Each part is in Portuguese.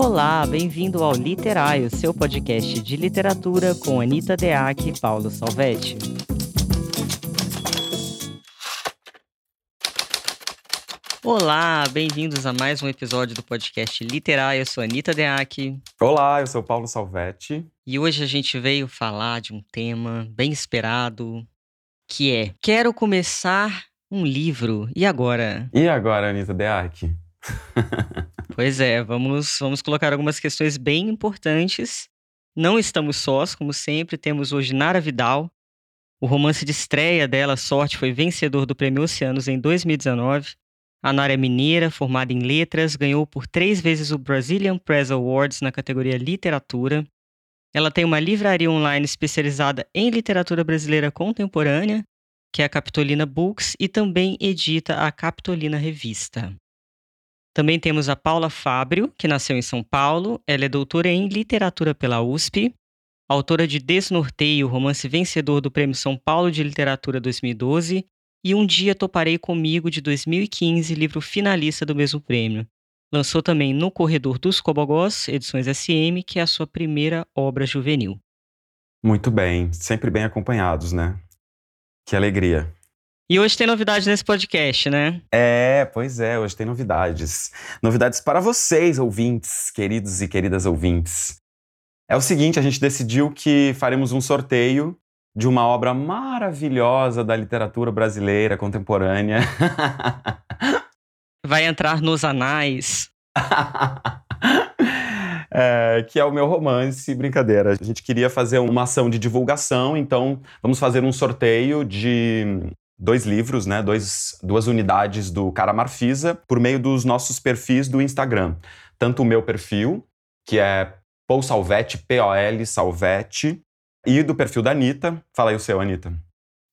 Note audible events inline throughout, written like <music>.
Olá, bem-vindo ao Literário, seu podcast de literatura com Anita Deac e Paulo Salvetti. Olá, bem-vindos a mais um episódio do podcast Literário. Eu sou Anita Deac. Olá, eu sou Paulo Salvetti. E hoje a gente veio falar de um tema bem esperado, que é Quero começar um livro. E agora? E agora, Anitta Deac? <laughs> pois é, vamos, vamos colocar algumas questões bem importantes. Não estamos sós, como sempre, temos hoje Nara Vidal. O romance de estreia dela, Sorte, foi vencedor do Prêmio Oceanos em 2019. A Nara é mineira, formada em letras, ganhou por três vezes o Brazilian Press Awards na categoria Literatura. Ela tem uma livraria online especializada em literatura brasileira contemporânea, que é a Capitolina Books, e também edita a Capitolina Revista. Também temos a Paula Fábio, que nasceu em São Paulo. Ela é doutora em literatura pela USP, autora de Desnorteio, romance vencedor do Prêmio São Paulo de Literatura 2012, e Um Dia Toparei Comigo, de 2015, livro finalista do mesmo prêmio. Lançou também No Corredor dos Cobogós, edições SM, que é a sua primeira obra juvenil. Muito bem, sempre bem acompanhados, né? Que alegria. E hoje tem novidades nesse podcast, né? É, pois é, hoje tem novidades. Novidades para vocês, ouvintes, queridos e queridas ouvintes. É o seguinte, a gente decidiu que faremos um sorteio de uma obra maravilhosa da literatura brasileira contemporânea. <laughs> Vai entrar nos anais. <laughs> É, que é o meu romance, brincadeira. A gente queria fazer uma ação de divulgação, então vamos fazer um sorteio de dois livros, né, dois, duas unidades do Cara Marfisa por meio dos nossos perfis do Instagram. Tanto o meu perfil, que é Paul Salvetti, P-O-L Salvetti, e do perfil da Anitta. Fala aí o seu, Anitta.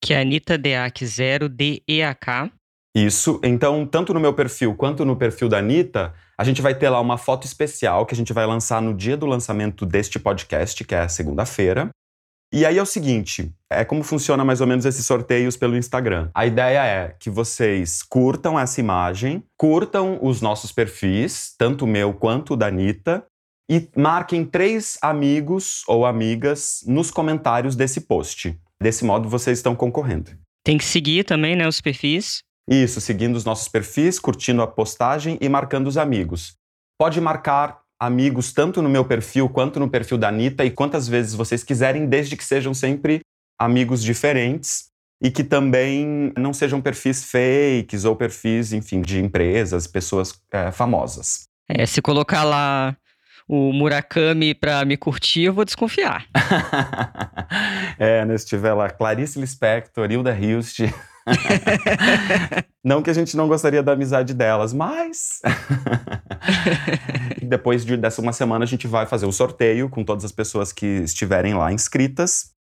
Que é Anitta Deac 0 D-E-A-K. Isso. Então, tanto no meu perfil quanto no perfil da Anitta, a gente vai ter lá uma foto especial que a gente vai lançar no dia do lançamento deste podcast, que é segunda-feira. E aí é o seguinte, é como funciona mais ou menos esses sorteios pelo Instagram. A ideia é que vocês curtam essa imagem, curtam os nossos perfis, tanto o meu quanto o da Anitta, e marquem três amigos ou amigas nos comentários desse post. Desse modo, vocês estão concorrendo. Tem que seguir também, né, os perfis. Isso, seguindo os nossos perfis, curtindo a postagem e marcando os amigos. Pode marcar amigos tanto no meu perfil quanto no perfil da Anitta e quantas vezes vocês quiserem, desde que sejam sempre amigos diferentes e que também não sejam perfis fakes ou perfis, enfim, de empresas, pessoas é, famosas. É, se colocar lá o Murakami pra me curtir, eu vou desconfiar. <laughs> é, né, se tiver lá Clarice Lispector, Hilda Hilst... <laughs> não que a gente não gostaria da amizade delas, mas. <laughs> Depois de, dessa uma semana, a gente vai fazer o sorteio com todas as pessoas que estiverem lá inscritas.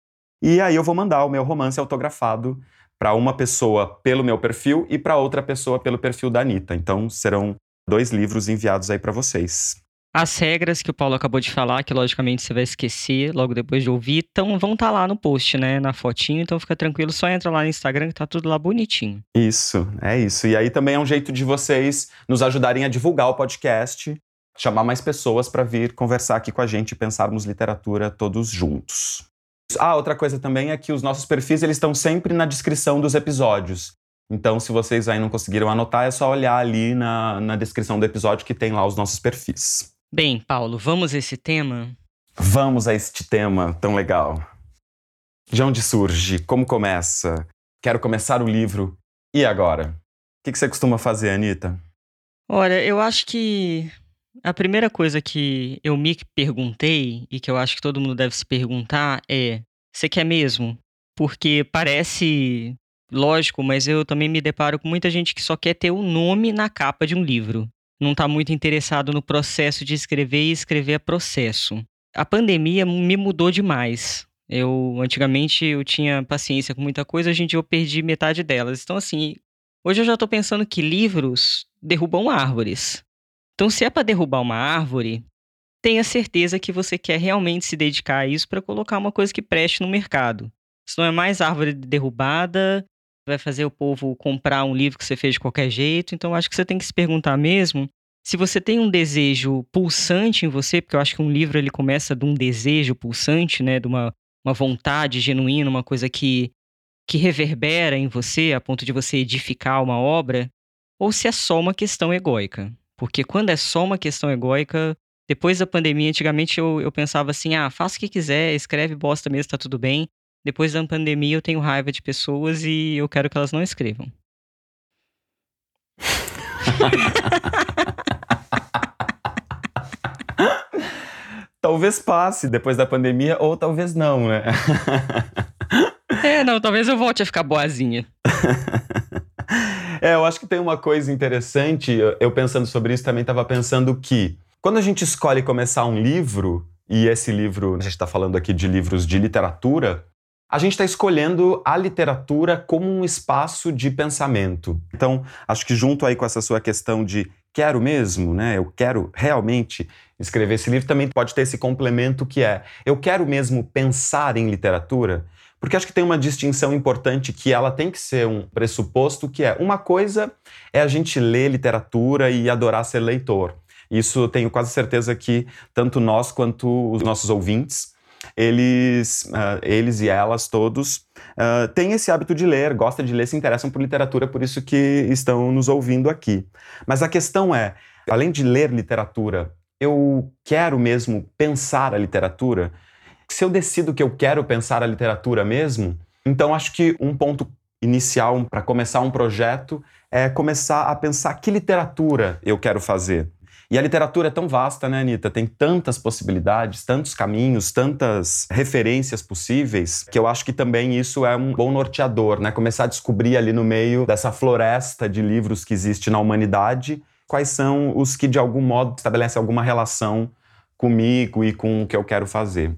E aí eu vou mandar o meu romance autografado para uma pessoa pelo meu perfil e para outra pessoa pelo perfil da Anitta. Então serão dois livros enviados aí para vocês. As regras que o Paulo acabou de falar, que logicamente você vai esquecer logo depois de ouvir, então vão estar tá lá no post, né? Na fotinho, então fica tranquilo, só entra lá no Instagram que tá tudo lá bonitinho. Isso, é isso. E aí também é um jeito de vocês nos ajudarem a divulgar o podcast, chamar mais pessoas para vir conversar aqui com a gente e pensarmos literatura todos juntos. Ah, outra coisa também é que os nossos perfis eles estão sempre na descrição dos episódios. Então, se vocês aí não conseguiram anotar, é só olhar ali na, na descrição do episódio que tem lá os nossos perfis. Bem, Paulo, vamos a esse tema? Vamos a este tema tão legal. De onde surge? Como começa? Quero começar o livro. E agora? O que você costuma fazer, Anitta? Olha, eu acho que a primeira coisa que eu me perguntei e que eu acho que todo mundo deve se perguntar é: você quer mesmo? Porque parece lógico, mas eu também me deparo com muita gente que só quer ter o nome na capa de um livro não está muito interessado no processo de escrever e escrever a processo. A pandemia me mudou demais. Eu antigamente eu tinha paciência com muita coisa, hoje em dia eu perdi metade delas. Então assim, hoje eu já estou pensando que livros derrubam árvores. Então se é para derrubar uma árvore, tenha certeza que você quer realmente se dedicar a isso para colocar uma coisa que preste no mercado. Se não é mais árvore derrubada, vai fazer o povo comprar um livro que você fez de qualquer jeito. Então, acho que você tem que se perguntar mesmo se você tem um desejo pulsante em você, porque eu acho que um livro ele começa de um desejo pulsante, né, de uma, uma vontade genuína, uma coisa que, que reverbera em você a ponto de você edificar uma obra, ou se é só uma questão egóica. Porque quando é só uma questão egóica, depois da pandemia, antigamente eu, eu pensava assim: ah, faça o que quiser, escreve bosta mesmo, tá tudo bem. Depois da pandemia, eu tenho raiva de pessoas e eu quero que elas não escrevam. <laughs> talvez passe depois da pandemia, ou talvez não, né? <laughs> é, não, talvez eu volte a ficar boazinha. é, eu acho que tem uma coisa interessante, eu pensando sobre isso também estava pensando que quando a gente escolhe começar um livro, e esse livro, a gente está falando aqui de livros de literatura, a gente está escolhendo a literatura como um espaço de pensamento. Então, acho que junto aí com essa sua questão de quero mesmo, né? Eu quero realmente escrever esse livro, também pode ter esse complemento que é eu quero mesmo pensar em literatura, porque acho que tem uma distinção importante que ela tem que ser um pressuposto que é uma coisa é a gente ler literatura e adorar ser leitor. Isso tenho quase certeza que tanto nós quanto os nossos ouvintes eles, uh, eles e elas todos uh, têm esse hábito de ler, gostam de ler, se interessam por literatura, por isso que estão nos ouvindo aqui. Mas a questão é, além de ler literatura, eu quero mesmo pensar a literatura? Se eu decido que eu quero pensar a literatura mesmo, então acho que um ponto inicial para começar um projeto é começar a pensar que literatura eu quero fazer. E a literatura é tão vasta, né, Anitta? Tem tantas possibilidades, tantos caminhos, tantas referências possíveis, que eu acho que também isso é um bom norteador, né? Começar a descobrir ali no meio dessa floresta de livros que existe na humanidade, quais são os que de algum modo estabelecem alguma relação comigo e com o que eu quero fazer.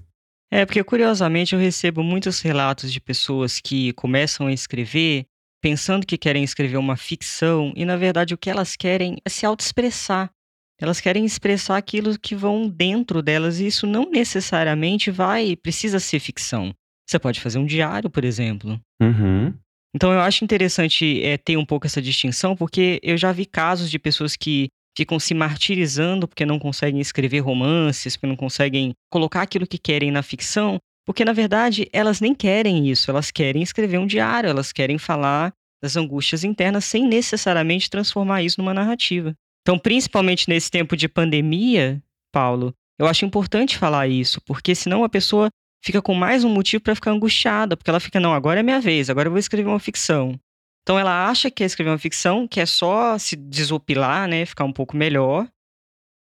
É, porque curiosamente eu recebo muitos relatos de pessoas que começam a escrever pensando que querem escrever uma ficção e na verdade o que elas querem é se autoexpressar. Elas querem expressar aquilo que vão dentro delas e isso não necessariamente vai, precisa ser ficção. Você pode fazer um diário, por exemplo. Uhum. Então eu acho interessante é, ter um pouco essa distinção, porque eu já vi casos de pessoas que ficam se martirizando porque não conseguem escrever romances, porque não conseguem colocar aquilo que querem na ficção, porque na verdade elas nem querem isso, elas querem escrever um diário, elas querem falar das angústias internas sem necessariamente transformar isso numa narrativa. Então, principalmente nesse tempo de pandemia, Paulo, eu acho importante falar isso, porque senão a pessoa fica com mais um motivo para ficar angustiada, porque ela fica, não, agora é minha vez, agora eu vou escrever uma ficção. Então ela acha que é escrever uma ficção, que é só se desopilar, né, ficar um pouco melhor.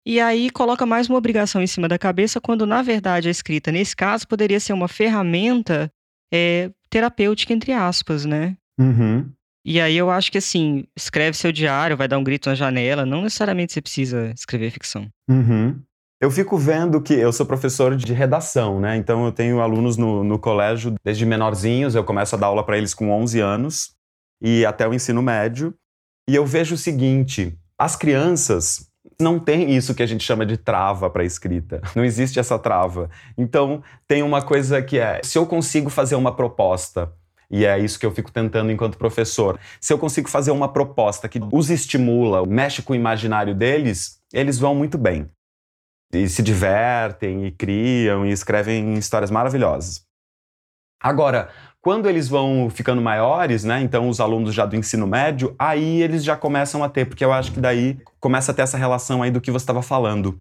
E aí coloca mais uma obrigação em cima da cabeça, quando na verdade a escrita, nesse caso, poderia ser uma ferramenta é, terapêutica, entre aspas, né? Uhum. E aí eu acho que assim, escreve seu diário, vai dar um grito na janela, não necessariamente você precisa escrever ficção. Uhum. Eu fico vendo que eu sou professor de redação, né? Então eu tenho alunos no, no colégio desde menorzinhos, eu começo a dar aula para eles com 11 anos e até o ensino médio. E eu vejo o seguinte: as crianças não têm isso que a gente chama de trava para escrita. <laughs> Não existe essa trava. Então tem uma coisa que é: se eu consigo fazer uma proposta e é isso que eu fico tentando enquanto professor. Se eu consigo fazer uma proposta que os estimula, mexe com o imaginário deles, eles vão muito bem. E se divertem, e criam, e escrevem histórias maravilhosas. Agora, quando eles vão ficando maiores, né, então os alunos já do ensino médio, aí eles já começam a ter, porque eu acho que daí começa a ter essa relação aí do que você estava falando.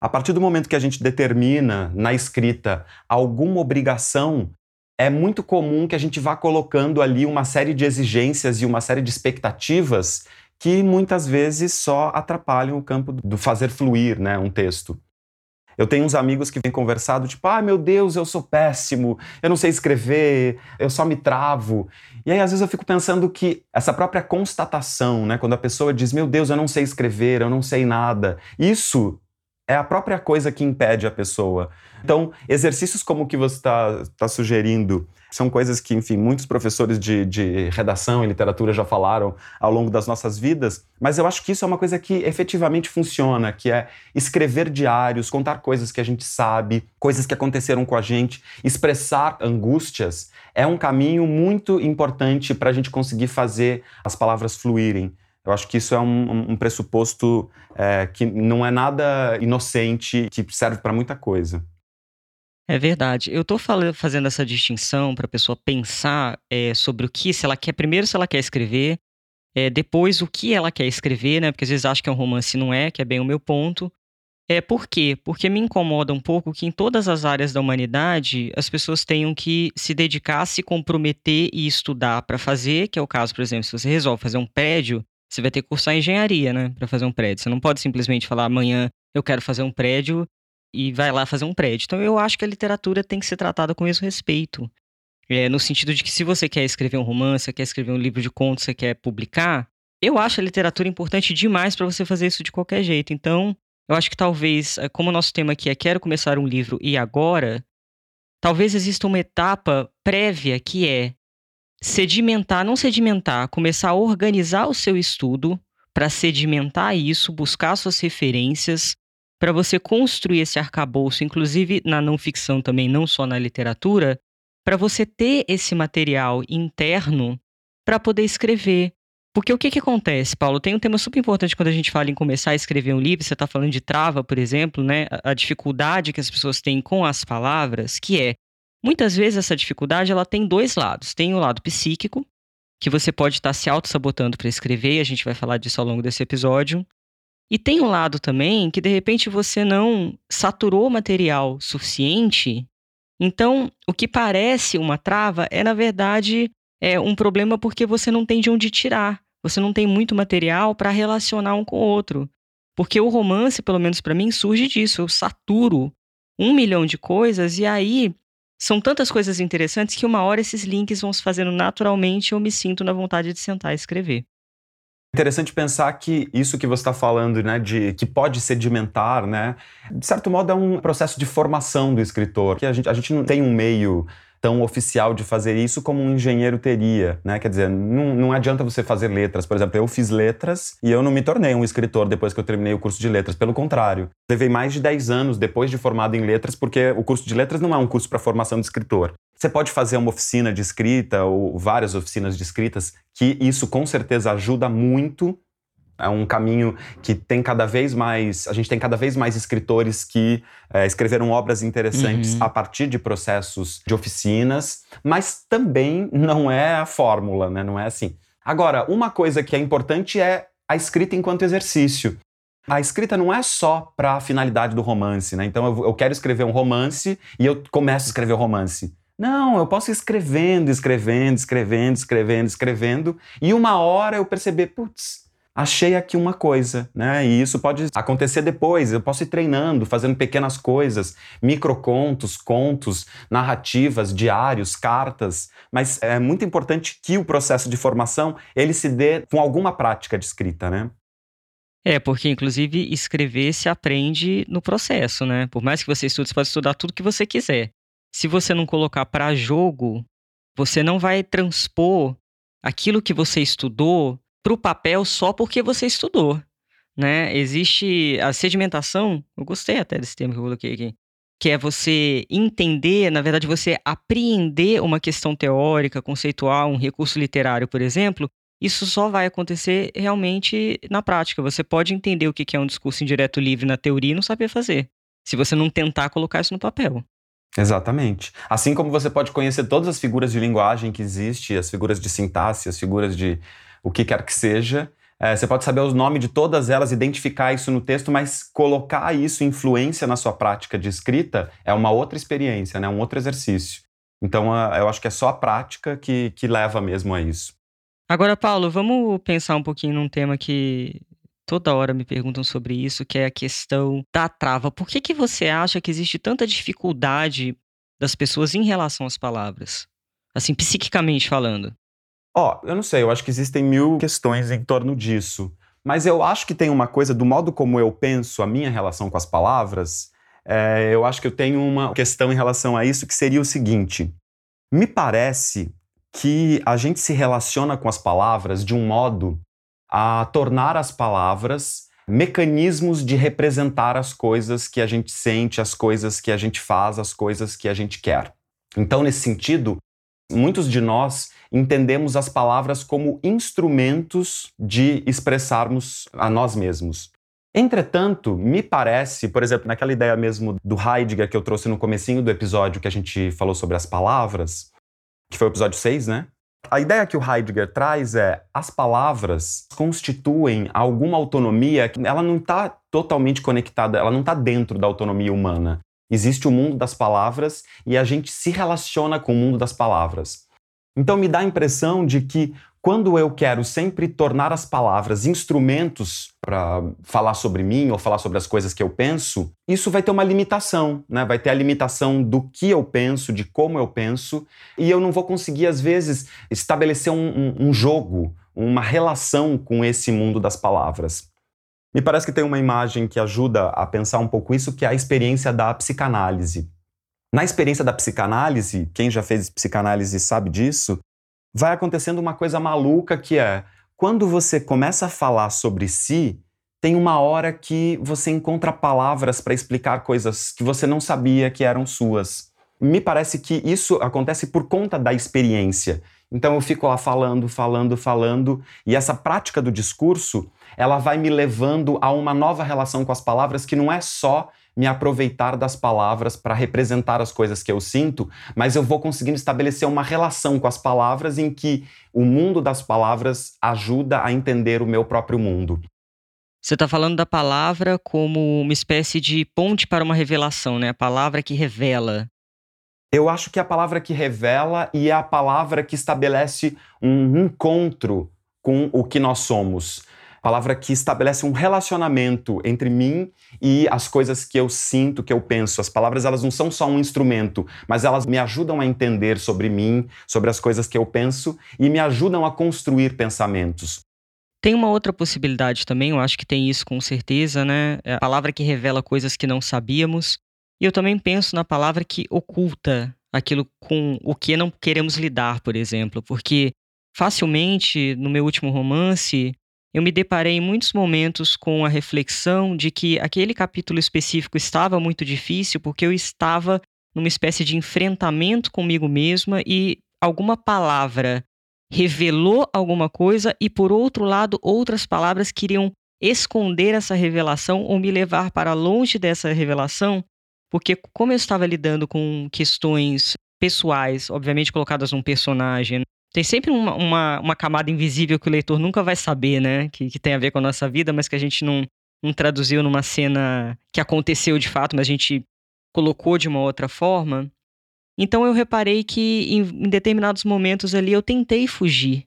A partir do momento que a gente determina na escrita alguma obrigação, é muito comum que a gente vá colocando ali uma série de exigências e uma série de expectativas que muitas vezes só atrapalham o campo do fazer fluir né, um texto. Eu tenho uns amigos que vêm conversado, tipo, ah, meu Deus, eu sou péssimo, eu não sei escrever, eu só me travo. E aí, às vezes, eu fico pensando que essa própria constatação, né, quando a pessoa diz, meu Deus, eu não sei escrever, eu não sei nada, isso é a própria coisa que impede a pessoa. Então, exercícios como o que você está tá sugerindo são coisas que, enfim, muitos professores de, de redação e literatura já falaram ao longo das nossas vidas, mas eu acho que isso é uma coisa que efetivamente funciona, que é escrever diários, contar coisas que a gente sabe, coisas que aconteceram com a gente, expressar angústias, é um caminho muito importante para a gente conseguir fazer as palavras fluírem. Eu acho que isso é um, um pressuposto é, que não é nada inocente, que serve para muita coisa. É verdade. Eu estou fazendo essa distinção para a pessoa pensar é, sobre o que, se ela quer, primeiro, se ela quer escrever, é, depois, o que ela quer escrever, né? Porque às vezes acha que é um romance e não é, que é bem o meu ponto. É, por quê? Porque me incomoda um pouco que em todas as áreas da humanidade as pessoas tenham que se dedicar, se comprometer e estudar para fazer, que é o caso, por exemplo, se você resolve fazer um prédio, você vai ter que cursar engenharia, né, para fazer um prédio. Você não pode simplesmente falar amanhã eu quero fazer um prédio e vai lá fazer um prédio. Então eu acho que a literatura tem que ser tratada com esse respeito. É, no sentido de que se você quer escrever um romance, quer escrever um livro de contos, você quer publicar, eu acho a literatura importante demais para você fazer isso de qualquer jeito. Então, eu acho que talvez, eh, como o nosso tema aqui é quero começar um livro e agora, talvez exista uma etapa prévia que é sedimentar, não sedimentar, começar a organizar o seu estudo para sedimentar isso, buscar suas referências, para você construir esse arcabouço, inclusive na não ficção também, não só na literatura, para você ter esse material interno para poder escrever, porque o que, que acontece, Paulo? Tem um tema super importante quando a gente fala em começar a escrever um livro. Você está falando de trava, por exemplo, né? A dificuldade que as pessoas têm com as palavras, que é muitas vezes essa dificuldade ela tem dois lados. Tem o lado psíquico, que você pode estar tá se auto-sabotando para escrever, e a gente vai falar disso ao longo desse episódio. E tem um lado também que de repente você não saturou material suficiente. Então, o que parece uma trava é, na verdade, é um problema porque você não tem de onde tirar. Você não tem muito material para relacionar um com o outro. Porque o romance, pelo menos para mim, surge disso. Eu saturo um milhão de coisas e aí são tantas coisas interessantes que uma hora esses links vão se fazendo naturalmente e eu me sinto na vontade de sentar e escrever. Interessante pensar que isso que você está falando, né, de que pode sedimentar, né, de certo modo é um processo de formação do escritor. Que a gente, a gente não tem um meio tão oficial de fazer isso como um engenheiro teria, né? Quer dizer, não, não adianta você fazer letras. Por exemplo, eu fiz letras e eu não me tornei um escritor depois que eu terminei o curso de letras. Pelo contrário, levei mais de 10 anos depois de formado em letras, porque o curso de letras não é um curso para formação de escritor. Você pode fazer uma oficina de escrita ou várias oficinas de escritas, que isso com certeza ajuda muito é um caminho que tem cada vez mais. A gente tem cada vez mais escritores que é, escreveram obras interessantes uhum. a partir de processos de oficinas, mas também não é a fórmula, né? Não é assim. Agora, uma coisa que é importante é a escrita enquanto exercício. A escrita não é só para a finalidade do romance, né? Então eu, eu quero escrever um romance e eu começo a escrever o romance. Não, eu posso ir escrevendo, escrevendo, escrevendo, escrevendo, escrevendo, e uma hora eu perceber, putz, achei aqui uma coisa, né? E isso pode acontecer depois. Eu posso ir treinando, fazendo pequenas coisas, microcontos, contos, narrativas, diários, cartas. Mas é muito importante que o processo de formação ele se dê com alguma prática de escrita, né? É, porque inclusive escrever se aprende no processo, né? Por mais que você estude, você pode estudar tudo que você quiser. Se você não colocar para jogo, você não vai transpor aquilo que você estudou para o papel só porque você estudou. Né? Existe a sedimentação, eu gostei até desse termo que eu coloquei aqui, que é você entender, na verdade, você apreender uma questão teórica, conceitual, um recurso literário, por exemplo, isso só vai acontecer realmente na prática. Você pode entender o que é um discurso indireto livre na teoria e não saber fazer, se você não tentar colocar isso no papel. Exatamente. Assim como você pode conhecer todas as figuras de linguagem que existem, as figuras de sintaxe, as figuras de o que quer que seja. É, você pode saber os nomes de todas elas, identificar isso no texto, mas colocar isso influência na sua prática de escrita é uma outra experiência, né? um outro exercício. Então, eu acho que é só a prática que, que leva mesmo a isso. Agora, Paulo, vamos pensar um pouquinho num tema que toda hora me perguntam sobre isso, que é a questão da trava. Por que, que você acha que existe tanta dificuldade das pessoas em relação às palavras? Assim, psiquicamente falando. Ó, oh, eu não sei, eu acho que existem mil questões em torno disso. Mas eu acho que tem uma coisa, do modo como eu penso a minha relação com as palavras, é, eu acho que eu tenho uma questão em relação a isso que seria o seguinte: me parece que a gente se relaciona com as palavras de um modo a tornar as palavras mecanismos de representar as coisas que a gente sente, as coisas que a gente faz, as coisas que a gente quer. Então, nesse sentido, Muitos de nós entendemos as palavras como instrumentos de expressarmos a nós mesmos. Entretanto, me parece, por exemplo, naquela ideia mesmo do Heidegger que eu trouxe no comecinho do episódio que a gente falou sobre as palavras, que foi o episódio 6, né? A ideia que o Heidegger traz é as palavras constituem alguma autonomia que ela não está totalmente conectada, ela não está dentro da autonomia humana. Existe o mundo das palavras e a gente se relaciona com o mundo das palavras. Então me dá a impressão de que quando eu quero sempre tornar as palavras instrumentos para falar sobre mim ou falar sobre as coisas que eu penso, isso vai ter uma limitação, né? Vai ter a limitação do que eu penso, de como eu penso, e eu não vou conseguir, às vezes, estabelecer um, um, um jogo, uma relação com esse mundo das palavras. Me parece que tem uma imagem que ajuda a pensar um pouco isso, que é a experiência da psicanálise. Na experiência da psicanálise, quem já fez psicanálise sabe disso, vai acontecendo uma coisa maluca que é quando você começa a falar sobre si, tem uma hora que você encontra palavras para explicar coisas que você não sabia que eram suas. Me parece que isso acontece por conta da experiência. Então eu fico lá falando, falando, falando, e essa prática do discurso, ela vai me levando a uma nova relação com as palavras que não é só me aproveitar das palavras para representar as coisas que eu sinto, mas eu vou conseguindo estabelecer uma relação com as palavras em que o mundo das palavras ajuda a entender o meu próprio mundo. Você está falando da palavra como uma espécie de ponte para uma revelação, né? A palavra que revela. Eu acho que é a palavra que revela e é a palavra que estabelece um encontro com o que nós somos palavra que estabelece um relacionamento entre mim e as coisas que eu sinto, que eu penso. As palavras elas não são só um instrumento, mas elas me ajudam a entender sobre mim, sobre as coisas que eu penso e me ajudam a construir pensamentos. Tem uma outra possibilidade também, eu acho que tem isso com certeza, né? É a palavra que revela coisas que não sabíamos. E eu também penso na palavra que oculta aquilo com o que não queremos lidar, por exemplo, porque facilmente no meu último romance eu me deparei em muitos momentos com a reflexão de que aquele capítulo específico estava muito difícil porque eu estava numa espécie de enfrentamento comigo mesma e alguma palavra revelou alguma coisa e, por outro lado, outras palavras queriam esconder essa revelação ou me levar para longe dessa revelação, porque, como eu estava lidando com questões pessoais, obviamente colocadas num personagem, tem sempre uma, uma, uma, camada invisível que o leitor nunca vai saber, né? Que, que tem a ver com a nossa vida, mas que a gente não, não traduziu numa cena que aconteceu de fato, mas a gente colocou de uma outra forma. Então eu reparei que em, em determinados momentos ali eu tentei fugir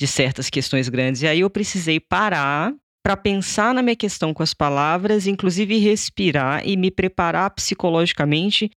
de certas questões grandes. E aí eu precisei parar para pensar na minha questão com as palavras, inclusive respirar e me preparar psicologicamente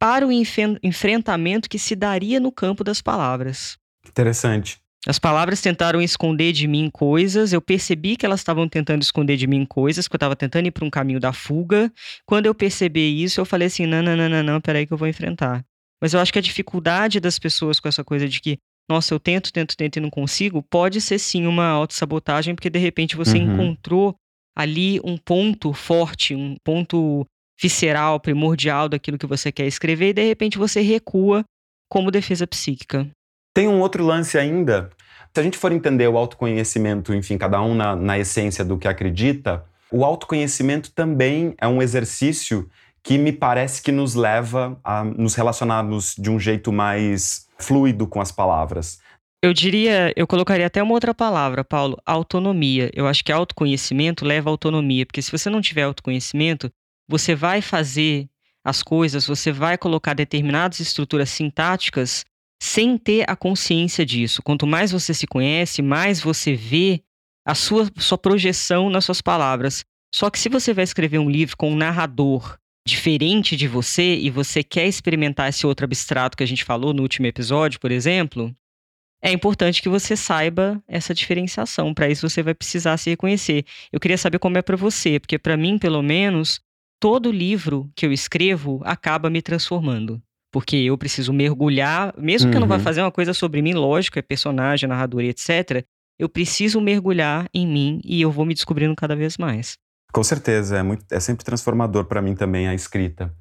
para o enfrentamento que se daria no campo das palavras. Interessante. As palavras tentaram esconder de mim coisas, eu percebi que elas estavam tentando esconder de mim coisas, que eu estava tentando ir para um caminho da fuga. Quando eu percebi isso, eu falei assim: não, não, não, não, não, peraí que eu vou enfrentar. Mas eu acho que a dificuldade das pessoas com essa coisa de que, nossa, eu tento, tento, tento e não consigo, pode ser sim uma autossabotagem, porque de repente você uhum. encontrou ali um ponto forte, um ponto visceral, primordial daquilo que você quer escrever, e de repente você recua como defesa psíquica. Tem um outro lance ainda. Se a gente for entender o autoconhecimento, enfim, cada um na, na essência do que acredita, o autoconhecimento também é um exercício que me parece que nos leva a nos relacionarmos de um jeito mais fluido com as palavras. Eu diria, eu colocaria até uma outra palavra, Paulo, autonomia. Eu acho que autoconhecimento leva à autonomia, porque se você não tiver autoconhecimento, você vai fazer as coisas, você vai colocar determinadas estruturas sintáticas sem ter a consciência disso. Quanto mais você se conhece, mais você vê a sua, sua projeção nas suas palavras. Só que se você vai escrever um livro com um narrador diferente de você e você quer experimentar esse outro abstrato que a gente falou no último episódio, por exemplo, é importante que você saiba essa diferenciação. Para isso você vai precisar se reconhecer. Eu queria saber como é para você, porque para mim, pelo menos, todo livro que eu escrevo acaba me transformando porque eu preciso mergulhar, mesmo que eu não vá uhum. fazer uma coisa sobre mim, lógico, é personagem, narrador etc. Eu preciso mergulhar em mim e eu vou me descobrindo cada vez mais. Com certeza, é, muito, é sempre transformador para mim também a escrita.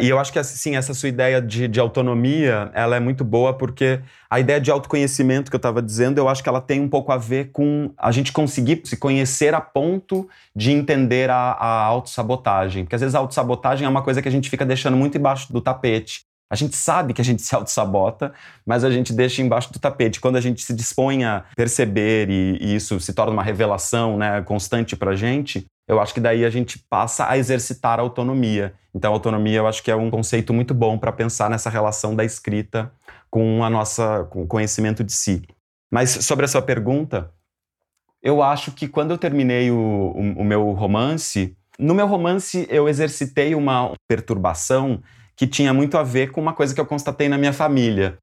E eu acho que, assim, essa sua ideia de, de autonomia, ela é muito boa porque a ideia de autoconhecimento que eu estava dizendo, eu acho que ela tem um pouco a ver com a gente conseguir se conhecer a ponto de entender a, a autossabotagem. Porque às vezes a autossabotagem é uma coisa que a gente fica deixando muito embaixo do tapete. A gente sabe que a gente <laughs> se auto-sabota, mas a gente deixa embaixo do tapete. Quando a gente se dispõe a perceber e, e isso se torna uma revelação né, constante para a gente, eu acho que daí a gente passa a exercitar a autonomia. Então, autonomia eu acho que é um conceito muito bom para pensar nessa relação da escrita com a nossa com o conhecimento de si. Mas sobre a sua pergunta, eu acho que quando eu terminei o, o, o meu romance, no meu romance eu exercitei uma perturbação que tinha muito a ver com uma coisa que eu constatei na minha família.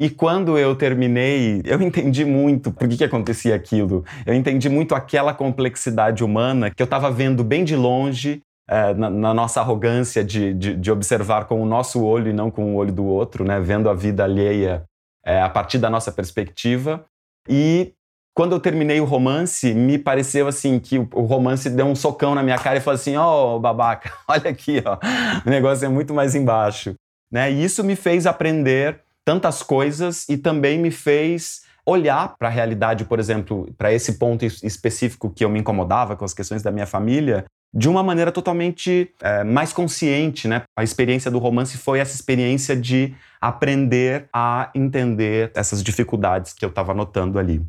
E quando eu terminei, eu <laughs> entendi muito por que, que acontecia aquilo. Eu entendi muito aquela complexidade humana que eu estava vendo bem de longe, é, na, na, nossa arrogância de, de, de, observar com o nosso olho e não com o olho do outro, né? vendo a vida alheia é, a partir da nossa perspectiva. E quando eu terminei o romance, me pareceu assim que o, romance deu um socão na minha cara e falou assim: ó, oh, babaca, <laughs> olha aqui, ó, o negócio é muito mais embaixo. Né? E isso me fez aprender tantas coisas e também me fez olhar para a realidade, por exemplo, para esse ponto específico que eu me incomodava com as questões da minha família, de uma maneira totalmente é, mais consciente, né? A experiência do romance foi essa experiência de aprender a entender essas dificuldades que eu estava notando ali.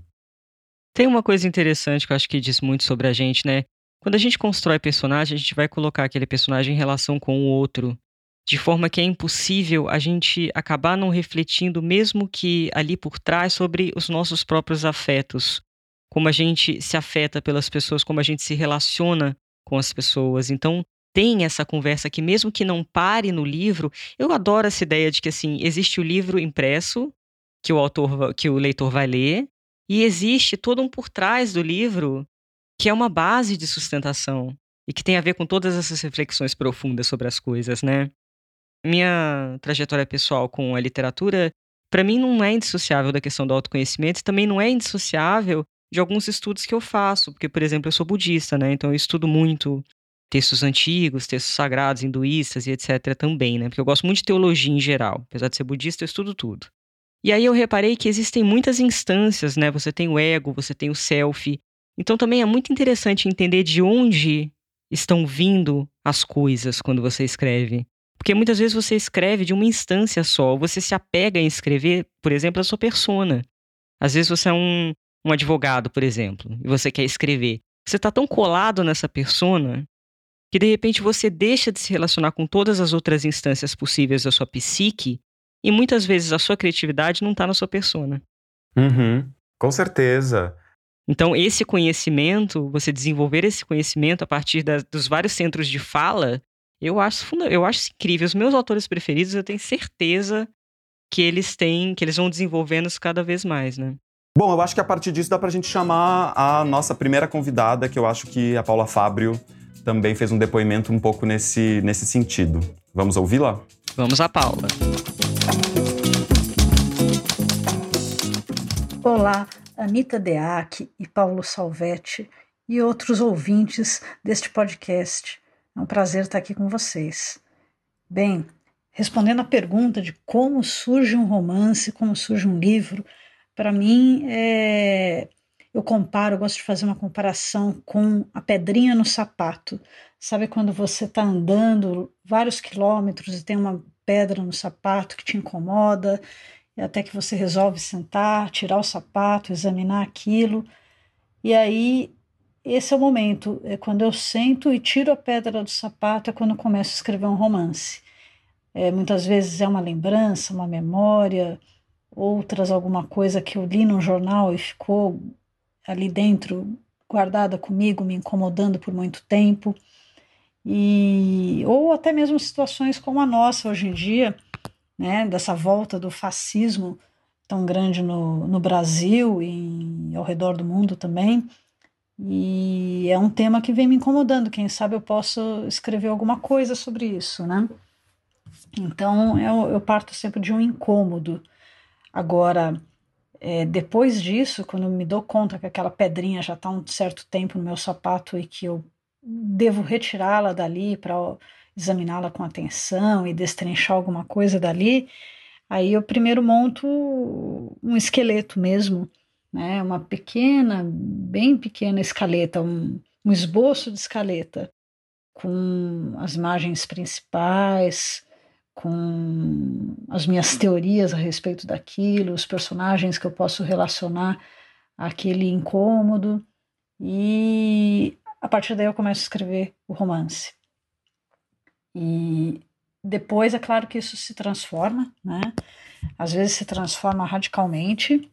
Tem uma coisa interessante que eu acho que diz muito sobre a gente, né? Quando a gente constrói personagem, a gente vai colocar aquele personagem em relação com o outro de forma que é impossível a gente acabar não refletindo, mesmo que ali por trás, sobre os nossos próprios afetos, como a gente se afeta pelas pessoas, como a gente se relaciona com as pessoas. Então, tem essa conversa que mesmo que não pare no livro, eu adoro essa ideia de que assim, existe o livro impresso que o autor que o leitor vai ler e existe todo um por trás do livro que é uma base de sustentação e que tem a ver com todas essas reflexões profundas sobre as coisas, né? minha trajetória pessoal com a literatura, para mim não é indissociável da questão do autoconhecimento e também não é indissociável de alguns estudos que eu faço, porque, por exemplo, eu sou budista, né? Então eu estudo muito textos antigos, textos sagrados, hinduístas e etc. também, né? Porque eu gosto muito de teologia em geral. Apesar de ser budista, eu estudo tudo. E aí eu reparei que existem muitas instâncias, né? Você tem o ego, você tem o self. Então também é muito interessante entender de onde estão vindo as coisas quando você escreve. Porque muitas vezes você escreve de uma instância só, você se apega em escrever, por exemplo, a sua persona. Às vezes você é um, um advogado, por exemplo, e você quer escrever. Você está tão colado nessa persona que de repente você deixa de se relacionar com todas as outras instâncias possíveis da sua psique e muitas vezes a sua criatividade não está na sua persona. Uhum, com certeza. Então, esse conhecimento, você desenvolver esse conhecimento a partir da, dos vários centros de fala, eu acho, eu acho incrível. Os meus autores preferidos, eu tenho certeza que eles têm, que eles vão desenvolvendo isso cada vez mais, né? Bom, eu acho que a partir disso dá pra gente chamar a nossa primeira convidada, que eu acho que a Paula Fábio também fez um depoimento um pouco nesse, nesse sentido. Vamos ouvi-la? Vamos a Paula. Olá, Anitta Deac e Paulo Salvetti e outros ouvintes deste podcast. É um prazer estar aqui com vocês. Bem, respondendo à pergunta de como surge um romance, como surge um livro, para mim é... eu comparo, eu gosto de fazer uma comparação com a pedrinha no sapato. Sabe quando você está andando vários quilômetros e tem uma pedra no sapato que te incomoda, até que você resolve sentar, tirar o sapato, examinar aquilo, e aí esse é o momento, é quando eu sento e tiro a pedra do sapato, é quando eu começo a escrever um romance. É, muitas vezes é uma lembrança, uma memória, outras alguma coisa que eu li num jornal e ficou ali dentro guardada comigo, me incomodando por muito tempo. E ou até mesmo situações como a nossa hoje em dia, né, dessa volta do fascismo tão grande no, no Brasil e ao redor do mundo também e é um tema que vem me incomodando. Quem sabe eu posso escrever alguma coisa sobre isso, né? Então eu, eu parto sempre de um incômodo. Agora, é, depois disso, quando me dou conta que aquela pedrinha já está um certo tempo no meu sapato e que eu devo retirá-la dali para examiná-la com atenção e destrinchar alguma coisa dali, aí eu primeiro monto um esqueleto mesmo, né? Uma pequena, bem pequena escaleta, um, um esboço de escaleta com as imagens principais, com as minhas teorias a respeito daquilo, os personagens que eu posso relacionar àquele incômodo, e a partir daí eu começo a escrever o romance. E depois é claro que isso se transforma, né? Às vezes se transforma radicalmente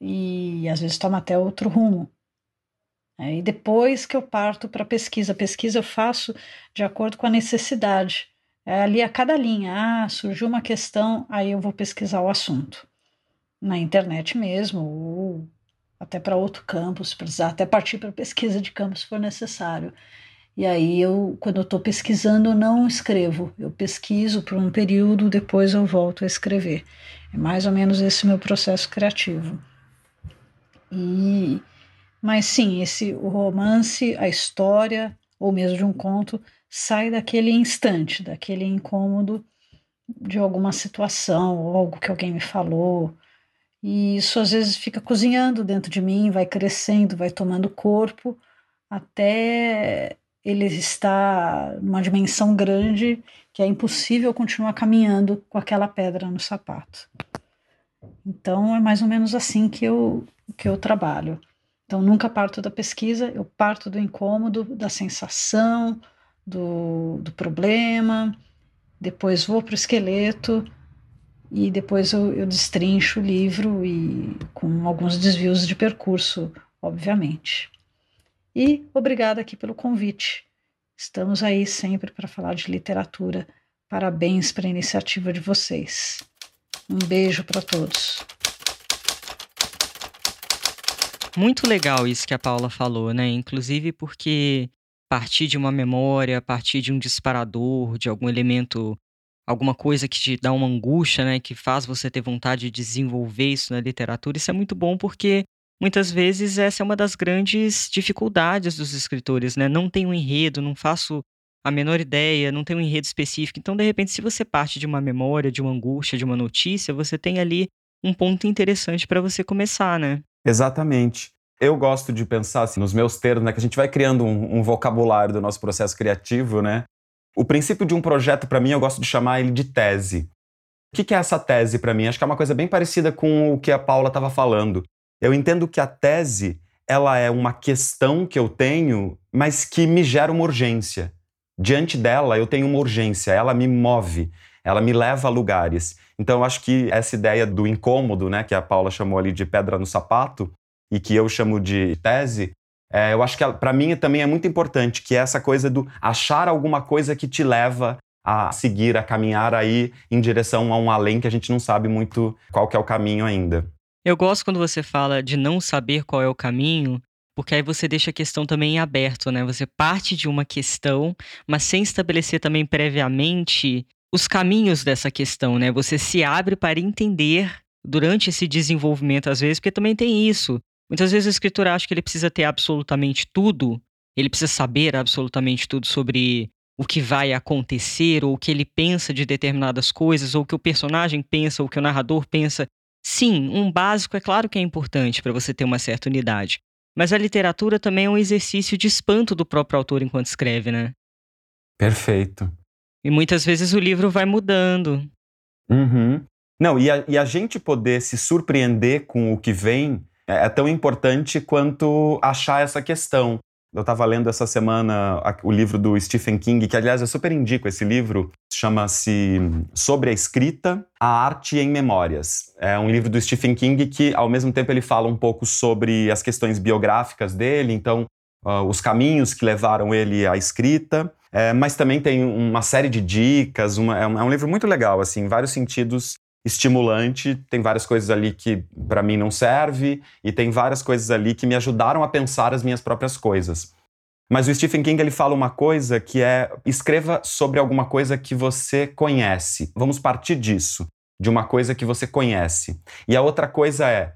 e às vezes toma até outro rumo. É, e depois que eu parto para pesquisa, pesquisa eu faço de acordo com a necessidade. É ali a cada linha, ah, surgiu uma questão, aí eu vou pesquisar o assunto. Na internet mesmo, ou até para outro campo, se precisar, até partir para pesquisa de campo se for necessário. E aí eu, quando eu estou pesquisando, eu não escrevo. Eu pesquiso por um período, depois eu volto a escrever. É mais ou menos esse meu processo criativo. E mas sim, esse o romance, a história ou mesmo de um conto sai daquele instante, daquele incômodo de alguma situação ou algo que alguém me falou. E isso às vezes fica cozinhando dentro de mim, vai crescendo, vai tomando corpo até ele estar numa dimensão grande que é impossível continuar caminhando com aquela pedra no sapato. Então é mais ou menos assim que eu que eu trabalho. Então, nunca parto da pesquisa, eu parto do incômodo, da sensação, do, do problema, depois vou para o esqueleto e depois eu, eu destrincho o livro e com alguns desvios de percurso, obviamente. E obrigada aqui pelo convite. Estamos aí sempre para falar de literatura. Parabéns para a iniciativa de vocês. Um beijo para todos. Muito legal isso que a Paula falou, né? Inclusive porque partir de uma memória, partir de um disparador, de algum elemento, alguma coisa que te dá uma angústia, né? Que faz você ter vontade de desenvolver isso na literatura, isso é muito bom porque muitas vezes essa é uma das grandes dificuldades dos escritores, né? Não tenho um enredo, não faço a menor ideia, não tenho um enredo específico. Então, de repente, se você parte de uma memória, de uma angústia, de uma notícia, você tem ali um ponto interessante para você começar, né? Exatamente. Eu gosto de pensar assim, nos meus termos, né, que a gente vai criando um, um vocabulário do nosso processo criativo, né? O princípio de um projeto, para mim, eu gosto de chamar ele de tese. O que, que é essa tese para mim? Acho que é uma coisa bem parecida com o que a Paula estava falando. Eu entendo que a tese ela é uma questão que eu tenho, mas que me gera uma urgência. Diante dela, eu tenho uma urgência, ela me move, ela me leva a lugares. Então, eu acho que essa ideia do incômodo, né, que a Paula chamou ali de pedra no sapato, e que eu chamo de tese, é, eu acho que para mim também é muito importante, que é essa coisa do achar alguma coisa que te leva a seguir, a caminhar aí em direção a um além que a gente não sabe muito qual que é o caminho ainda. Eu gosto quando você fala de não saber qual é o caminho, porque aí você deixa a questão também em aberto, né? Você parte de uma questão, mas sem estabelecer também previamente os caminhos dessa questão, né? Você se abre para entender durante esse desenvolvimento, às vezes, porque também tem isso. Muitas vezes o escritor acha que ele precisa ter absolutamente tudo, ele precisa saber absolutamente tudo sobre o que vai acontecer, ou o que ele pensa de determinadas coisas, ou o que o personagem pensa, ou o que o narrador pensa. Sim, um básico é claro que é importante para você ter uma certa unidade. Mas a literatura também é um exercício de espanto do próprio autor enquanto escreve, né? Perfeito. E muitas vezes o livro vai mudando. Uhum. Não, e a, e a gente poder se surpreender com o que vem é, é tão importante quanto achar essa questão. Eu estava lendo essa semana o livro do Stephen King, que aliás eu super indico esse livro, chama-se Sobre a Escrita, a Arte em Memórias. É um livro do Stephen King que, ao mesmo tempo, ele fala um pouco sobre as questões biográficas dele, então, uh, os caminhos que levaram ele à escrita, é, mas também tem uma série de dicas, uma, é, um, é um livro muito legal, assim, em vários sentidos estimulante, tem várias coisas ali que para mim não serve e tem várias coisas ali que me ajudaram a pensar as minhas próprias coisas. Mas o Stephen King ele fala uma coisa que é escreva sobre alguma coisa que você conhece. Vamos partir disso, de uma coisa que você conhece. E a outra coisa é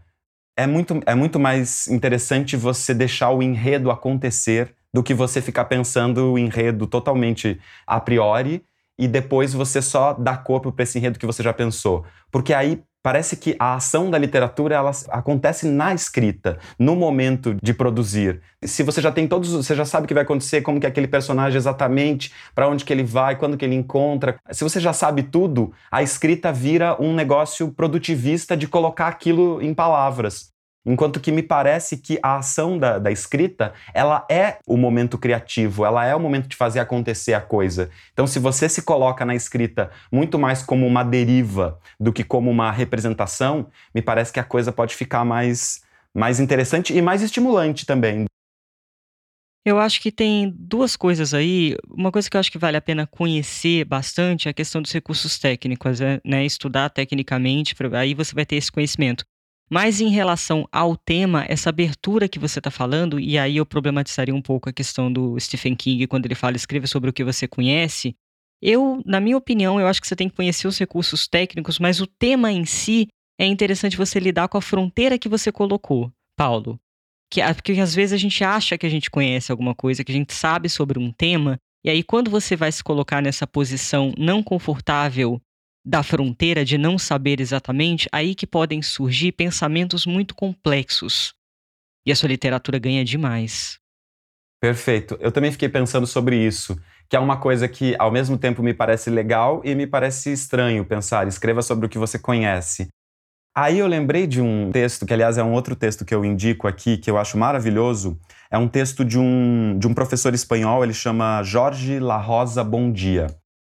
é muito, é muito mais interessante você deixar o enredo acontecer do que você ficar pensando o enredo totalmente a priori e depois você só dá corpo para esse enredo que você já pensou. Porque aí parece que a ação da literatura ela acontece na escrita, no momento de produzir. Se você já tem todos, você já sabe o que vai acontecer, como que é aquele personagem exatamente, para onde que ele vai, quando que ele encontra. Se você já sabe tudo, a escrita vira um negócio produtivista de colocar aquilo em palavras. Enquanto que me parece que a ação da, da, escrita, ela é o momento criativo, ela é o momento de fazer acontecer a coisa. Então, se você se coloca na escrita muito mais como uma deriva do que como uma representação, me parece que a coisa pode ficar mais, mais interessante e mais estimulante também. Eu acho que tem duas coisas aí. Uma coisa que eu acho que vale a pena conhecer bastante é a questão dos recursos técnicos, né? Estudar tecnicamente, aí você vai ter esse conhecimento. Mas em relação ao tema, essa abertura que você está falando, e aí eu problematizaria um pouco a questão do Stephen King quando ele fala escreva sobre o que você conhece. Eu, na minha opinião, eu acho que você tem que conhecer os recursos técnicos, mas o tema em si é interessante você lidar com a fronteira que você colocou, Paulo. Que, porque às vezes a gente acha que a gente conhece alguma coisa, que a gente sabe sobre um tema, e aí quando você vai se colocar nessa posição não confortável da fronteira de não saber exatamente, aí que podem surgir pensamentos muito complexos. E a sua literatura ganha demais. Perfeito. Eu também fiquei pensando sobre isso, que é uma coisa que ao mesmo tempo me parece legal e me parece estranho pensar. Escreva sobre o que você conhece. Aí eu lembrei de um texto, que aliás é um outro texto que eu indico aqui, que eu acho maravilhoso. É um texto de um, de um professor espanhol, ele chama Jorge La Rosa Bondia.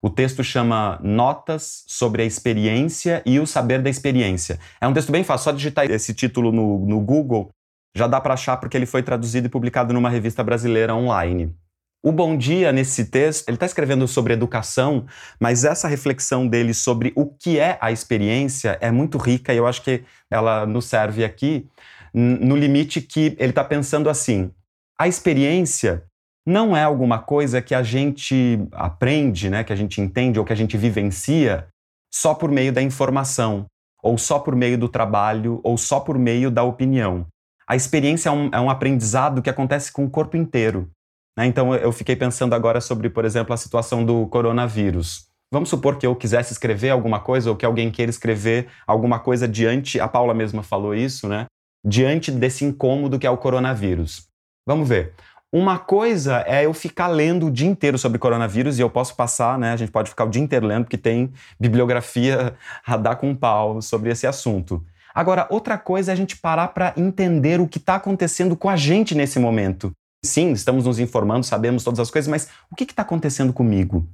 O texto chama Notas sobre a Experiência e o Saber da Experiência. É um texto bem fácil, só digitar esse título no, no Google já dá para achar porque ele foi traduzido e publicado numa revista brasileira online. O Bom Dia, nesse texto, ele está escrevendo sobre educação, mas essa reflexão dele sobre o que é a experiência é muito rica e eu acho que ela nos serve aqui no limite que ele está pensando assim: a experiência não é alguma coisa que a gente aprende, né, que a gente entende ou que a gente vivencia só por meio da informação, ou só por meio do trabalho, ou só por meio da opinião. A experiência é um, é um aprendizado que acontece com o corpo inteiro. Né? Então eu fiquei pensando agora sobre, por exemplo, a situação do coronavírus. Vamos supor que eu quisesse escrever alguma coisa ou que alguém queira escrever alguma coisa diante, a Paula mesma falou isso, né? Diante desse incômodo que é o coronavírus. Vamos ver. Uma coisa é eu ficar lendo o dia inteiro sobre coronavírus e eu posso passar, né? A gente pode ficar o dia inteiro lendo porque tem bibliografia <laughs> a dar com pau sobre esse assunto. Agora, outra coisa é a gente parar para entender o que está acontecendo com a gente nesse momento. Sim, estamos nos informando, sabemos todas as coisas, mas o que está acontecendo comigo?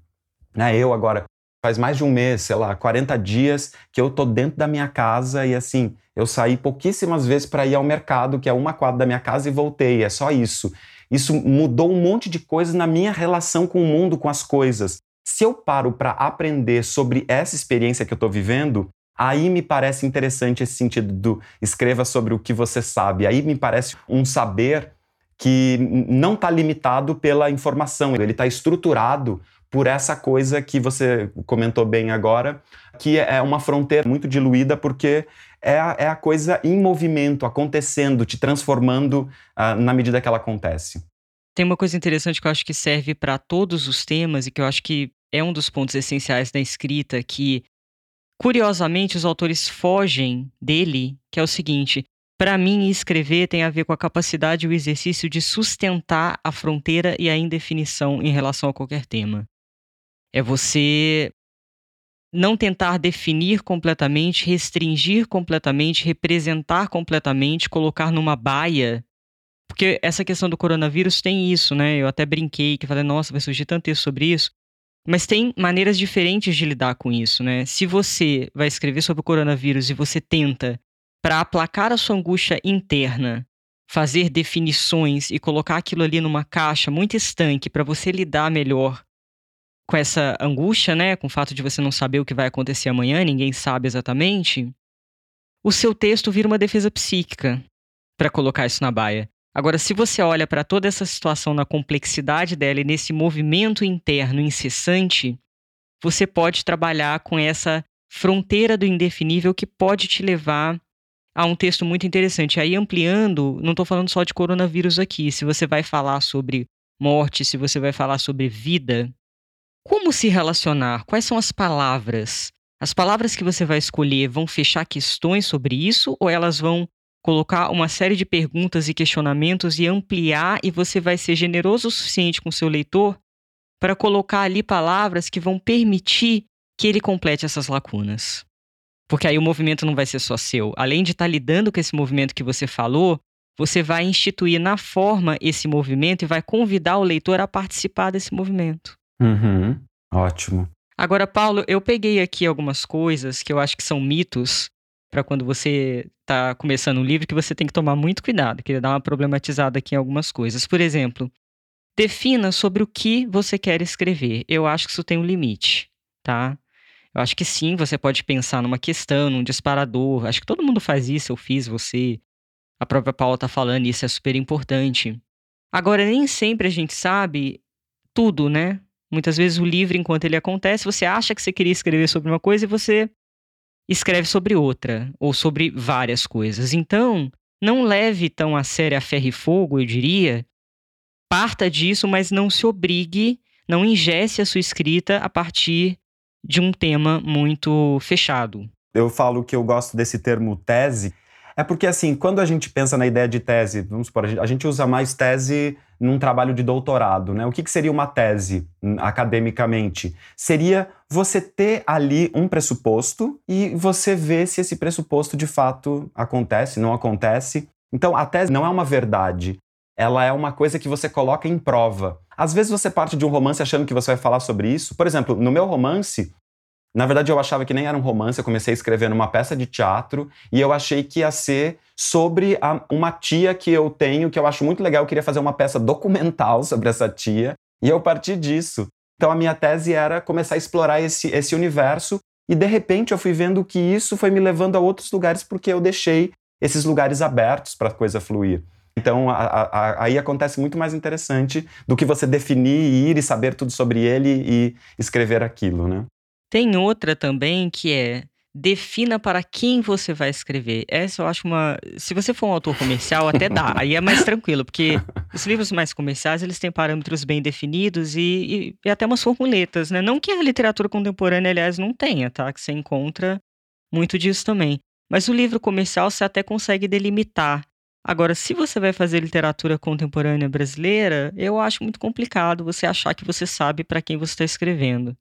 Né, eu agora, faz mais de um mês, sei lá, 40 dias que eu tô dentro da minha casa e assim, eu saí pouquíssimas vezes para ir ao mercado, que é uma quadra da minha casa, e voltei, é só isso. Isso mudou um monte de coisas na minha relação com o mundo, com as coisas. Se eu paro para aprender sobre essa experiência que eu estou vivendo, aí me parece interessante esse sentido do escreva sobre o que você sabe. Aí me parece um saber que não está limitado pela informação, ele está estruturado por essa coisa que você comentou bem agora, que é uma fronteira muito diluída, porque é a, é a coisa em movimento, acontecendo, te transformando uh, na medida que ela acontece. Tem uma coisa interessante que eu acho que serve para todos os temas e que eu acho que é um dos pontos essenciais da escrita, que curiosamente os autores fogem dele, que é o seguinte: para mim, escrever tem a ver com a capacidade e o exercício de sustentar a fronteira e a indefinição em relação a qualquer tema. É você não tentar definir completamente, restringir completamente, representar completamente, colocar numa baia. Porque essa questão do coronavírus tem isso, né? Eu até brinquei que falei, nossa, vai surgir tanto texto sobre isso. Mas tem maneiras diferentes de lidar com isso, né? Se você vai escrever sobre o coronavírus e você tenta, para aplacar a sua angústia interna, fazer definições e colocar aquilo ali numa caixa muito estanque para você lidar melhor com essa angústia, né, com o fato de você não saber o que vai acontecer amanhã, ninguém sabe exatamente, o seu texto vira uma defesa psíquica para colocar isso na baia. Agora, se você olha para toda essa situação na complexidade dela e nesse movimento interno incessante, você pode trabalhar com essa fronteira do indefinível que pode te levar a um texto muito interessante. Aí, ampliando, não estou falando só de coronavírus aqui. Se você vai falar sobre morte, se você vai falar sobre vida, como se relacionar? Quais são as palavras? As palavras que você vai escolher vão fechar questões sobre isso ou elas vão colocar uma série de perguntas e questionamentos e ampliar e você vai ser generoso o suficiente com seu leitor para colocar ali palavras que vão permitir que ele complete essas lacunas. Porque aí o movimento não vai ser só seu. Além de estar tá lidando com esse movimento que você falou, você vai instituir na forma esse movimento e vai convidar o leitor a participar desse movimento. Uhum. Ótimo. Agora, Paulo, eu peguei aqui algumas coisas que eu acho que são mitos para quando você está começando um livro que você tem que tomar muito cuidado. Queria dar uma problematizada aqui em algumas coisas. Por exemplo, defina sobre o que você quer escrever. Eu acho que isso tem um limite, tá? Eu acho que sim, você pode pensar numa questão, num disparador. Acho que todo mundo faz isso, eu fiz, você. A própria Paula tá falando, isso é super importante. Agora, nem sempre a gente sabe tudo, né? Muitas vezes o livro, enquanto ele acontece, você acha que você queria escrever sobre uma coisa e você escreve sobre outra, ou sobre várias coisas. Então, não leve tão a sério a ferro e fogo, eu diria. Parta disso, mas não se obrigue, não ingesse a sua escrita a partir de um tema muito fechado. Eu falo que eu gosto desse termo tese, é porque, assim, quando a gente pensa na ideia de tese, vamos supor, a gente usa mais tese num trabalho de doutorado, né? O que, que seria uma tese, hum, academicamente? Seria você ter ali um pressuposto e você ver se esse pressuposto de fato acontece, não acontece. Então, a tese não é uma verdade, ela é uma coisa que você coloca em prova. Às vezes você parte de um romance achando que você vai falar sobre isso. Por exemplo, no meu romance, na verdade, eu achava que nem era um romance, eu comecei escrevendo uma peça de teatro e eu achei que ia ser sobre a, uma tia que eu tenho, que eu acho muito legal. Eu queria fazer uma peça documental <laughs> sobre essa tia e eu parti disso. Então, a minha tese era começar a explorar esse, esse universo e, de repente, eu fui vendo que isso foi me levando a outros lugares porque eu deixei esses lugares abertos para a coisa fluir. Então, a, a, aí acontece muito mais interessante do que você definir ir e saber tudo sobre ele e escrever aquilo, né? Tem outra também que é defina para quem você vai escrever. Essa eu acho uma. Se você for um autor comercial, até dá. Aí é mais tranquilo, porque <laughs> os livros mais comerciais eles têm parâmetros bem definidos e, e, e, até umas formuletas, né? Não que a literatura contemporânea, aliás, não tenha, tá? Que você encontra muito disso também. Mas o livro comercial você até consegue delimitar. Agora, se você vai fazer literatura contemporânea brasileira, eu acho muito complicado você achar que você sabe para quem você está escrevendo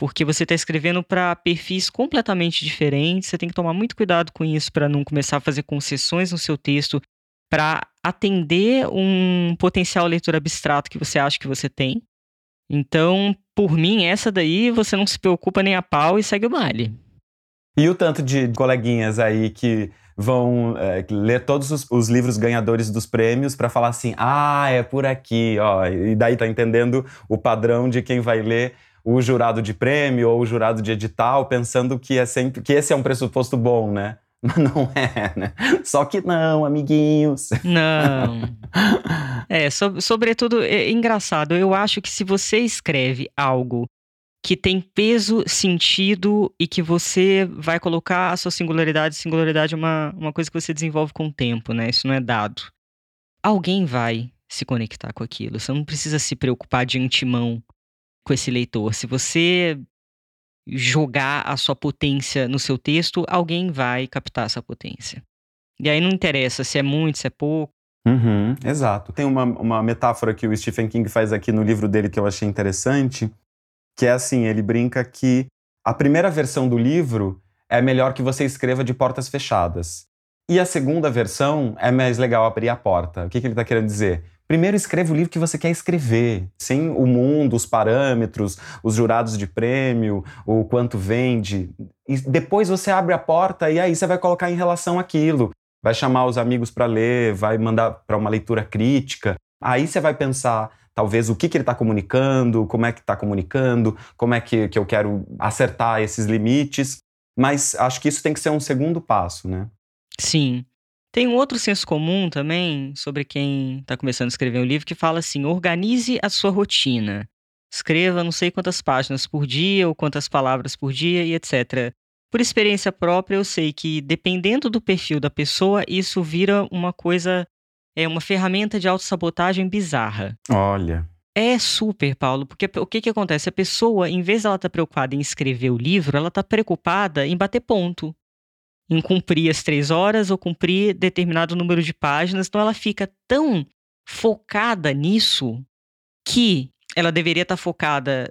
porque você está escrevendo para perfis completamente diferentes. Você tem que tomar muito cuidado com isso para não começar a fazer concessões no seu texto para atender um potencial leitor abstrato que você acha que você tem. Então, por mim, essa daí você não se preocupa nem a pau e segue o baile. E o tanto de coleguinhas aí que vão é, ler todos os, os, livros ganhadores dos prêmios para falar assim: ah, é por aqui, ó. E daí tá entendendo o padrão de quem vai ler o jurado de prêmio ou o jurado de edital pensando que é sempre que esse é um pressuposto bom, né? <laughs> Mas não é, né? Só que não, amiguinhos. Não. <laughs> É, so, sobretudo, é engraçado. Eu acho que se você escreve algo que tem peso, sentido e que você vai colocar a sua singularidade, singularidade é uma, uma coisa que você desenvolve com o tempo, né? Isso não é dado. Alguém vai se conectar com aquilo. Você não precisa se preocupar de antemão com esse leitor. Se você jogar a sua potência no seu texto, alguém vai captar essa potência. E aí não interessa se é muito, se é pouco. Uhum, exato. Tem uma, uma metáfora que o Stephen King faz aqui no livro dele que eu achei interessante, que é assim, ele brinca que a primeira versão do livro é melhor que você escreva de portas fechadas. E a segunda versão é mais legal abrir a porta. O que, que ele está querendo dizer? Primeiro escreva o livro que você quer escrever, sem o mundo, os parâmetros, os jurados de prêmio, o quanto vende. E depois você abre a porta e aí você vai colocar em relação aquilo. Vai chamar os amigos para ler, vai mandar para uma leitura crítica. Aí você vai pensar, talvez, o que, que ele está comunicando, como é que está comunicando, como é que, que eu quero acertar esses limites. Mas acho que isso tem que ser um segundo passo, né? Sim. Tem um outro senso comum também sobre quem está começando a escrever um livro que fala assim: organize a sua rotina. Escreva não sei quantas páginas por dia ou quantas palavras por dia e etc. Por experiência própria, eu sei que dependendo do perfil da pessoa, isso vira uma coisa é uma ferramenta de autossabotagem bizarra. Olha. É super, Paulo, porque o que, que acontece? A pessoa, em vez dela estar tá preocupada em escrever o livro, ela está preocupada em bater ponto, em cumprir as três horas ou cumprir determinado número de páginas. Então ela fica tão focada nisso que ela deveria estar tá focada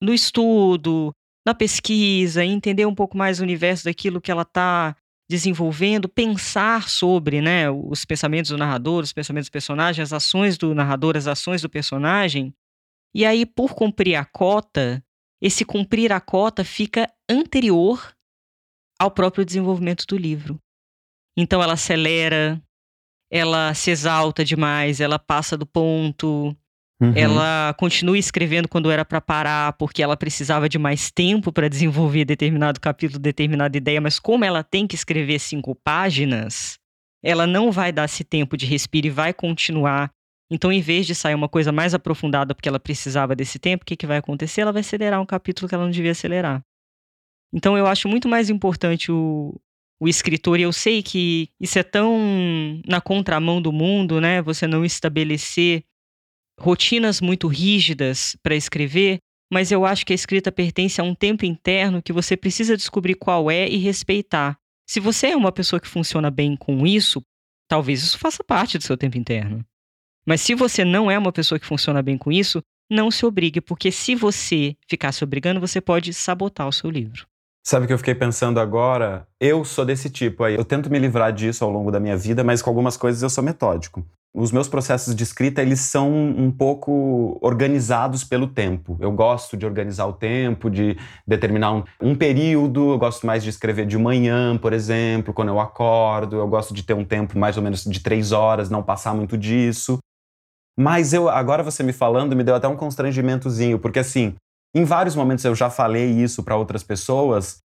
no estudo, na pesquisa, entender um pouco mais o universo daquilo que ela está desenvolvendo, pensar sobre né, os pensamentos do narrador, os pensamentos do personagem, as ações do narrador, as ações do personagem. E aí, por cumprir a cota, esse cumprir a cota fica anterior ao próprio desenvolvimento do livro. Então ela acelera, ela se exalta demais, ela passa do ponto, Uhum. Ela continua escrevendo quando era para parar, porque ela precisava de mais tempo para desenvolver determinado capítulo, determinada ideia, mas como ela tem que escrever cinco páginas, ela não vai dar esse tempo de respiro e vai continuar. Então, em vez de sair uma coisa mais aprofundada porque ela precisava desse tempo, o que, que vai acontecer? Ela vai acelerar um capítulo que ela não devia acelerar. Então, eu acho muito mais importante o, o escritor, e eu sei que isso é tão na contramão do mundo, né? Você não estabelecer rotinas muito rígidas para escrever, mas eu acho que a escrita pertence a um tempo interno que você precisa descobrir qual é e respeitar. Se você é uma pessoa que funciona bem com isso, talvez isso faça parte do seu tempo interno. Mas se você não é uma pessoa que funciona bem com isso, não se obrigue, porque se você ficar se obrigando, você pode sabotar o seu livro. Sabe o que eu fiquei pensando agora? Eu sou desse tipo aí. Eu tento me livrar disso ao longo da minha vida, mas com algumas coisas eu sou metódico os meus processos de escrita eles são um pouco organizados pelo tempo. Eu gosto de organizar o tempo, de determinar um, um, período. Eu gosto mais de escrever de manhã, por exemplo, quando eu acordo. Eu gosto de ter um tempo mais ou menos de três horas, não passar muito disso. Mas eu agora você me falando me deu até um constrangimentozinho, porque assim, em vários momentos eu já falei isso para outras pessoas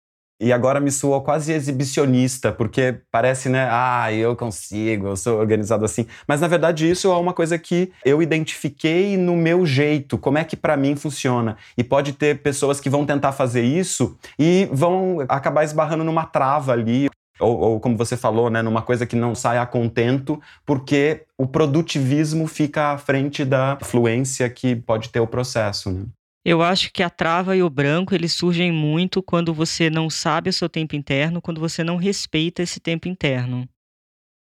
e agora me soou quase exibicionista, porque parece, né? Ah, eu consigo, eu sou organizado assim. Mas na verdade isso é uma coisa que eu identifiquei no meu jeito, como é que para mim funciona. E pode ter pessoas que vão tentar fazer isso e vão acabar esbarrando numa trava ali. Ou, ou, como você falou, né, numa coisa que não sai a contento, porque o produtivismo fica à frente da fluência que pode ter o processo. Né? Eu acho que a trava e o branco, eles surgem muito quando você não sabe o seu tempo interno, quando você não respeita esse tempo interno.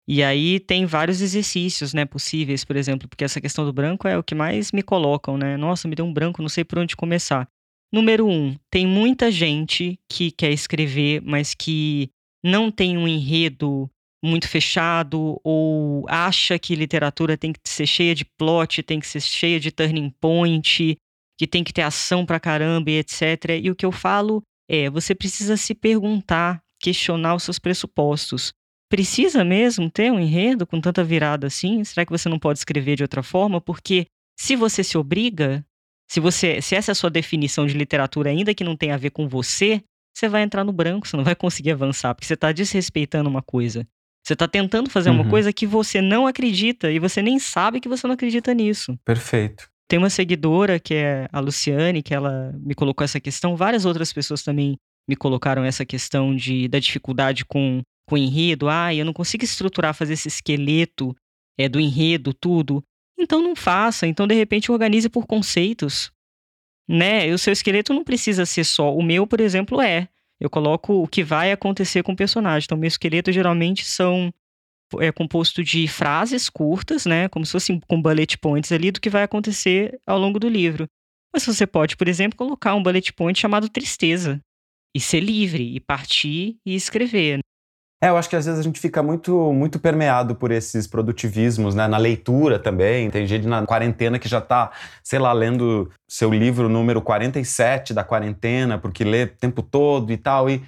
E aí tem vários exercícios, né, possíveis, por exemplo, porque essa questão do branco é o que mais me colocam, né? Nossa, me deu um branco, não sei por onde começar. Número um, tem muita gente que quer escrever, mas que não tem um enredo muito fechado ou acha que literatura tem que ser cheia de plot, tem que ser cheia de turning point, que tem que ter ação pra caramba e etc. E o que eu falo é, você precisa se perguntar, questionar os seus pressupostos. Precisa mesmo ter um enredo com tanta virada assim? Será que você não pode escrever de outra forma? Porque se você se obriga, se você, se essa é a sua definição de literatura ainda que não tem a ver com você, você vai entrar no branco, você não vai conseguir avançar, porque você está desrespeitando uma coisa. Você está tentando fazer uhum. uma coisa que você não acredita e você nem sabe que você não acredita nisso. Perfeito. Tem uma seguidora que é a Luciane, que ela me colocou essa questão. Várias outras pessoas também me colocaram essa questão de, da dificuldade com, com o enredo. Ah, eu não consigo estruturar, fazer esse esqueleto é, do enredo, tudo. Então não faça. Então, de repente, organize por conceitos. Né? E o seu esqueleto não precisa ser só. O meu, por exemplo, é. Eu coloco o que vai acontecer com o personagem. Então, meu esqueleto geralmente são é composto de frases curtas, né, como se fossem com bullet points ali do que vai acontecer ao longo do livro. Mas você pode, por exemplo, colocar um bullet point chamado tristeza e ser livre e partir e escrever. É, eu acho que às vezes a gente fica muito muito permeado por esses produtivismos, né? Na leitura também. Tem gente na quarentena que já está, sei lá, lendo seu livro número 47 da quarentena, porque lê o tempo todo e tal. E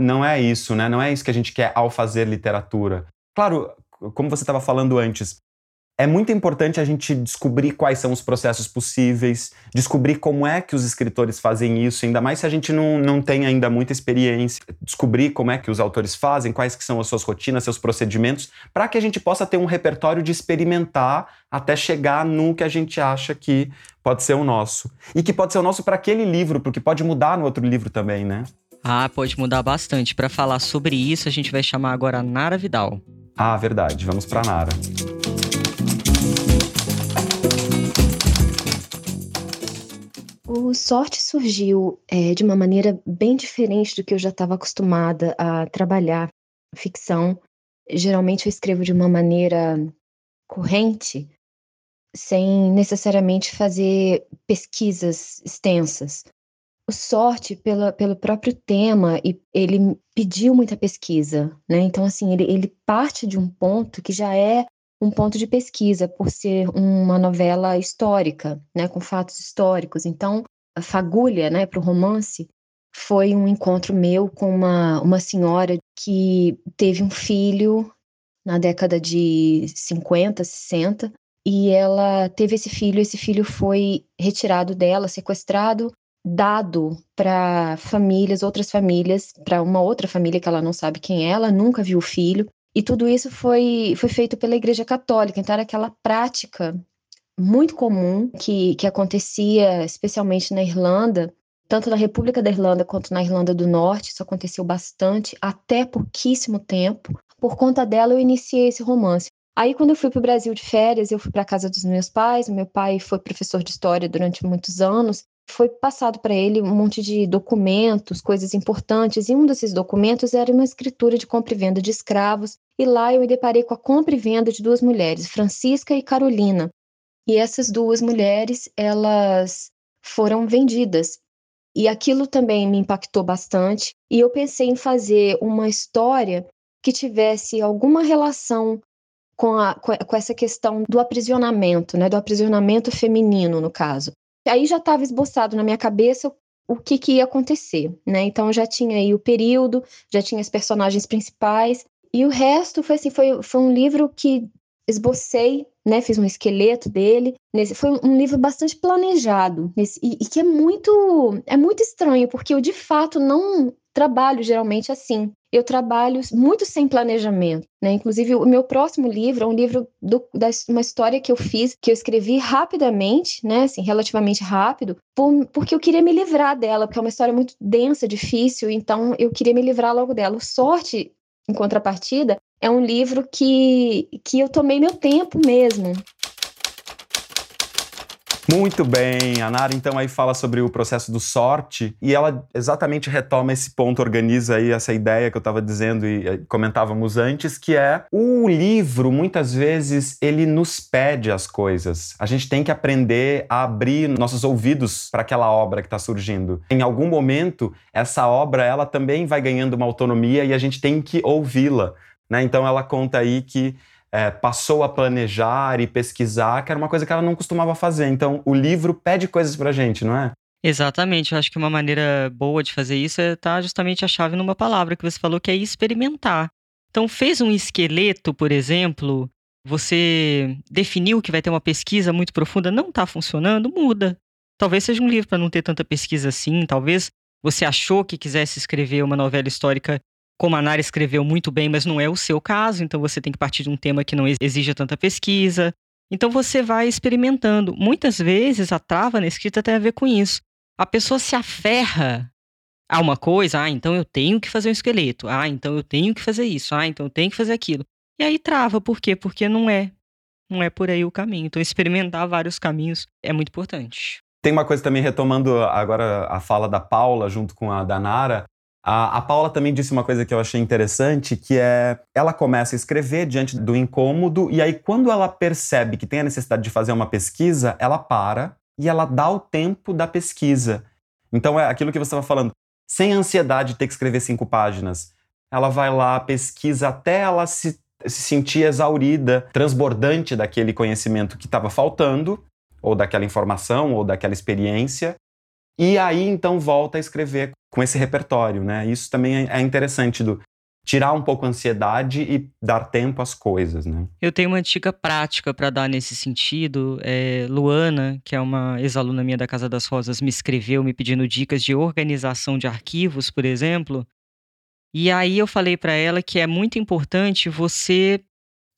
não é isso, né? Não é isso que a gente quer ao fazer literatura. Claro, como você estava falando antes, é muito importante a gente descobrir quais são os processos possíveis, descobrir como é que os escritores fazem isso, ainda mais se a gente não, não tem ainda muita experiência, descobrir como é que os autores fazem, quais que são as suas rotinas, seus procedimentos, para que a gente possa ter um repertório de experimentar até chegar no que a gente acha que pode ser o nosso. E que pode ser o nosso para aquele livro, porque pode mudar no outro livro também, né? Ah, pode mudar bastante. Para falar sobre isso, a gente vai chamar agora a Nara Vidal. Ah, verdade, vamos para Nara. O Sorte surgiu é, de uma maneira bem diferente do que eu já estava acostumada a trabalhar ficção. Geralmente eu escrevo de uma maneira corrente, sem necessariamente fazer pesquisas extensas. Sorte, pela, pelo próprio tema, e ele pediu muita pesquisa, né? Então, assim, ele, ele parte de um ponto que já é um ponto de pesquisa, por ser uma novela histórica, né, com fatos históricos. Então, a fagulha, né, para o romance, foi um encontro meu com uma, uma senhora que teve um filho na década de 50, 60, e ela teve esse filho, esse filho foi retirado dela, sequestrado, dado para famílias, outras famílias, para uma outra família que ela não sabe quem é, ela nunca viu o filho. E tudo isso foi, foi feito pela Igreja Católica, então era aquela prática muito comum que, que acontecia, especialmente na Irlanda, tanto na República da Irlanda quanto na Irlanda do Norte, isso aconteceu bastante, até pouquíssimo tempo. Por conta dela, eu iniciei esse romance. Aí, quando eu fui para o Brasil de férias, eu fui para a casa dos meus pais. Meu pai foi professor de história durante muitos anos. Foi passado para ele um monte de documentos, coisas importantes, e um desses documentos era uma escritura de compra e venda de escravos. E lá eu me deparei com a compra e venda de duas mulheres, Francisca e Carolina. E essas duas mulheres, elas foram vendidas. E aquilo também me impactou bastante. E eu pensei em fazer uma história que tivesse alguma relação com, a, com essa questão do aprisionamento, né, do aprisionamento feminino, no caso. Aí já estava esboçado na minha cabeça o que, que ia acontecer, né? Então já tinha aí o período, já tinha as personagens principais, e o resto foi assim, foi, foi um livro que esbocei, né? Fiz um esqueleto dele. Nesse, foi um livro bastante planejado nesse, e, e que é muito é muito estranho porque eu de fato não trabalho geralmente assim. Eu trabalho muito sem planejamento, né? Inclusive, o meu próximo livro é um livro do, da uma história que eu fiz, que eu escrevi rapidamente, né? Assim, relativamente rápido, por, porque eu queria me livrar dela, porque é uma história muito densa, difícil, então eu queria me livrar logo dela. Sorte, em contrapartida, é um livro que, que eu tomei meu tempo mesmo. Muito bem, a Nara então aí fala sobre o processo do sorte e ela exatamente retoma esse ponto, organiza aí essa ideia que eu estava dizendo e eh, comentávamos antes, que é o livro muitas vezes ele nos pede as coisas. A gente tem que aprender a abrir nossos ouvidos para aquela obra que está surgindo. Em algum momento essa obra ela também vai ganhando uma autonomia e a gente tem que ouvi-la. Né? Então ela conta aí que é, passou a planejar e pesquisar, que era uma coisa que ela não costumava fazer. Então, o livro pede coisas pra gente, não é? Exatamente, eu acho que uma maneira boa de fazer isso é estar tá justamente a chave numa palavra que você falou, que é experimentar. Então, fez um esqueleto, por exemplo, você definiu que vai ter uma pesquisa muito profunda, não está funcionando, muda. Talvez seja um livro para não ter tanta pesquisa assim, talvez você achou que quisesse escrever uma novela histórica como a Nara escreveu muito bem, mas não é o seu caso, então você tem que partir de um tema que não exija tanta pesquisa. Então você vai experimentando. Muitas vezes a trava na escrita tem a ver com isso. A pessoa se aferra a uma coisa, ah, então eu tenho que fazer um esqueleto, ah, então eu tenho que fazer isso, ah, então eu tenho que fazer aquilo. E aí trava, por quê? Porque não é. Não é por aí o caminho. Então experimentar vários caminhos é muito importante. Tem uma coisa também, retomando agora a fala da Paula junto com a da Nara, a, a Paula também disse uma coisa que eu achei interessante, que é ela começa a escrever diante do incômodo e aí quando ela percebe que tem a necessidade de fazer uma pesquisa, ela para e ela dá o tempo da pesquisa. Então é aquilo que você estava falando, sem ansiedade de ter que escrever cinco páginas. Ela vai lá, pesquisa até ela se, se sentir exaurida, transbordante daquele conhecimento que estava faltando, ou daquela informação, ou daquela experiência, e aí então volta a escrever com esse repertório, né? Isso também é, é interessante do tirar um pouco a ansiedade e dar tempo às coisas, né? Eu tenho uma dica prática para dar nesse sentido. É, Luana, que é uma ex-aluna minha da Casa das Rosas, me escreveu me pedindo dicas de organização de arquivos, por exemplo. E aí eu falei para ela que é muito importante você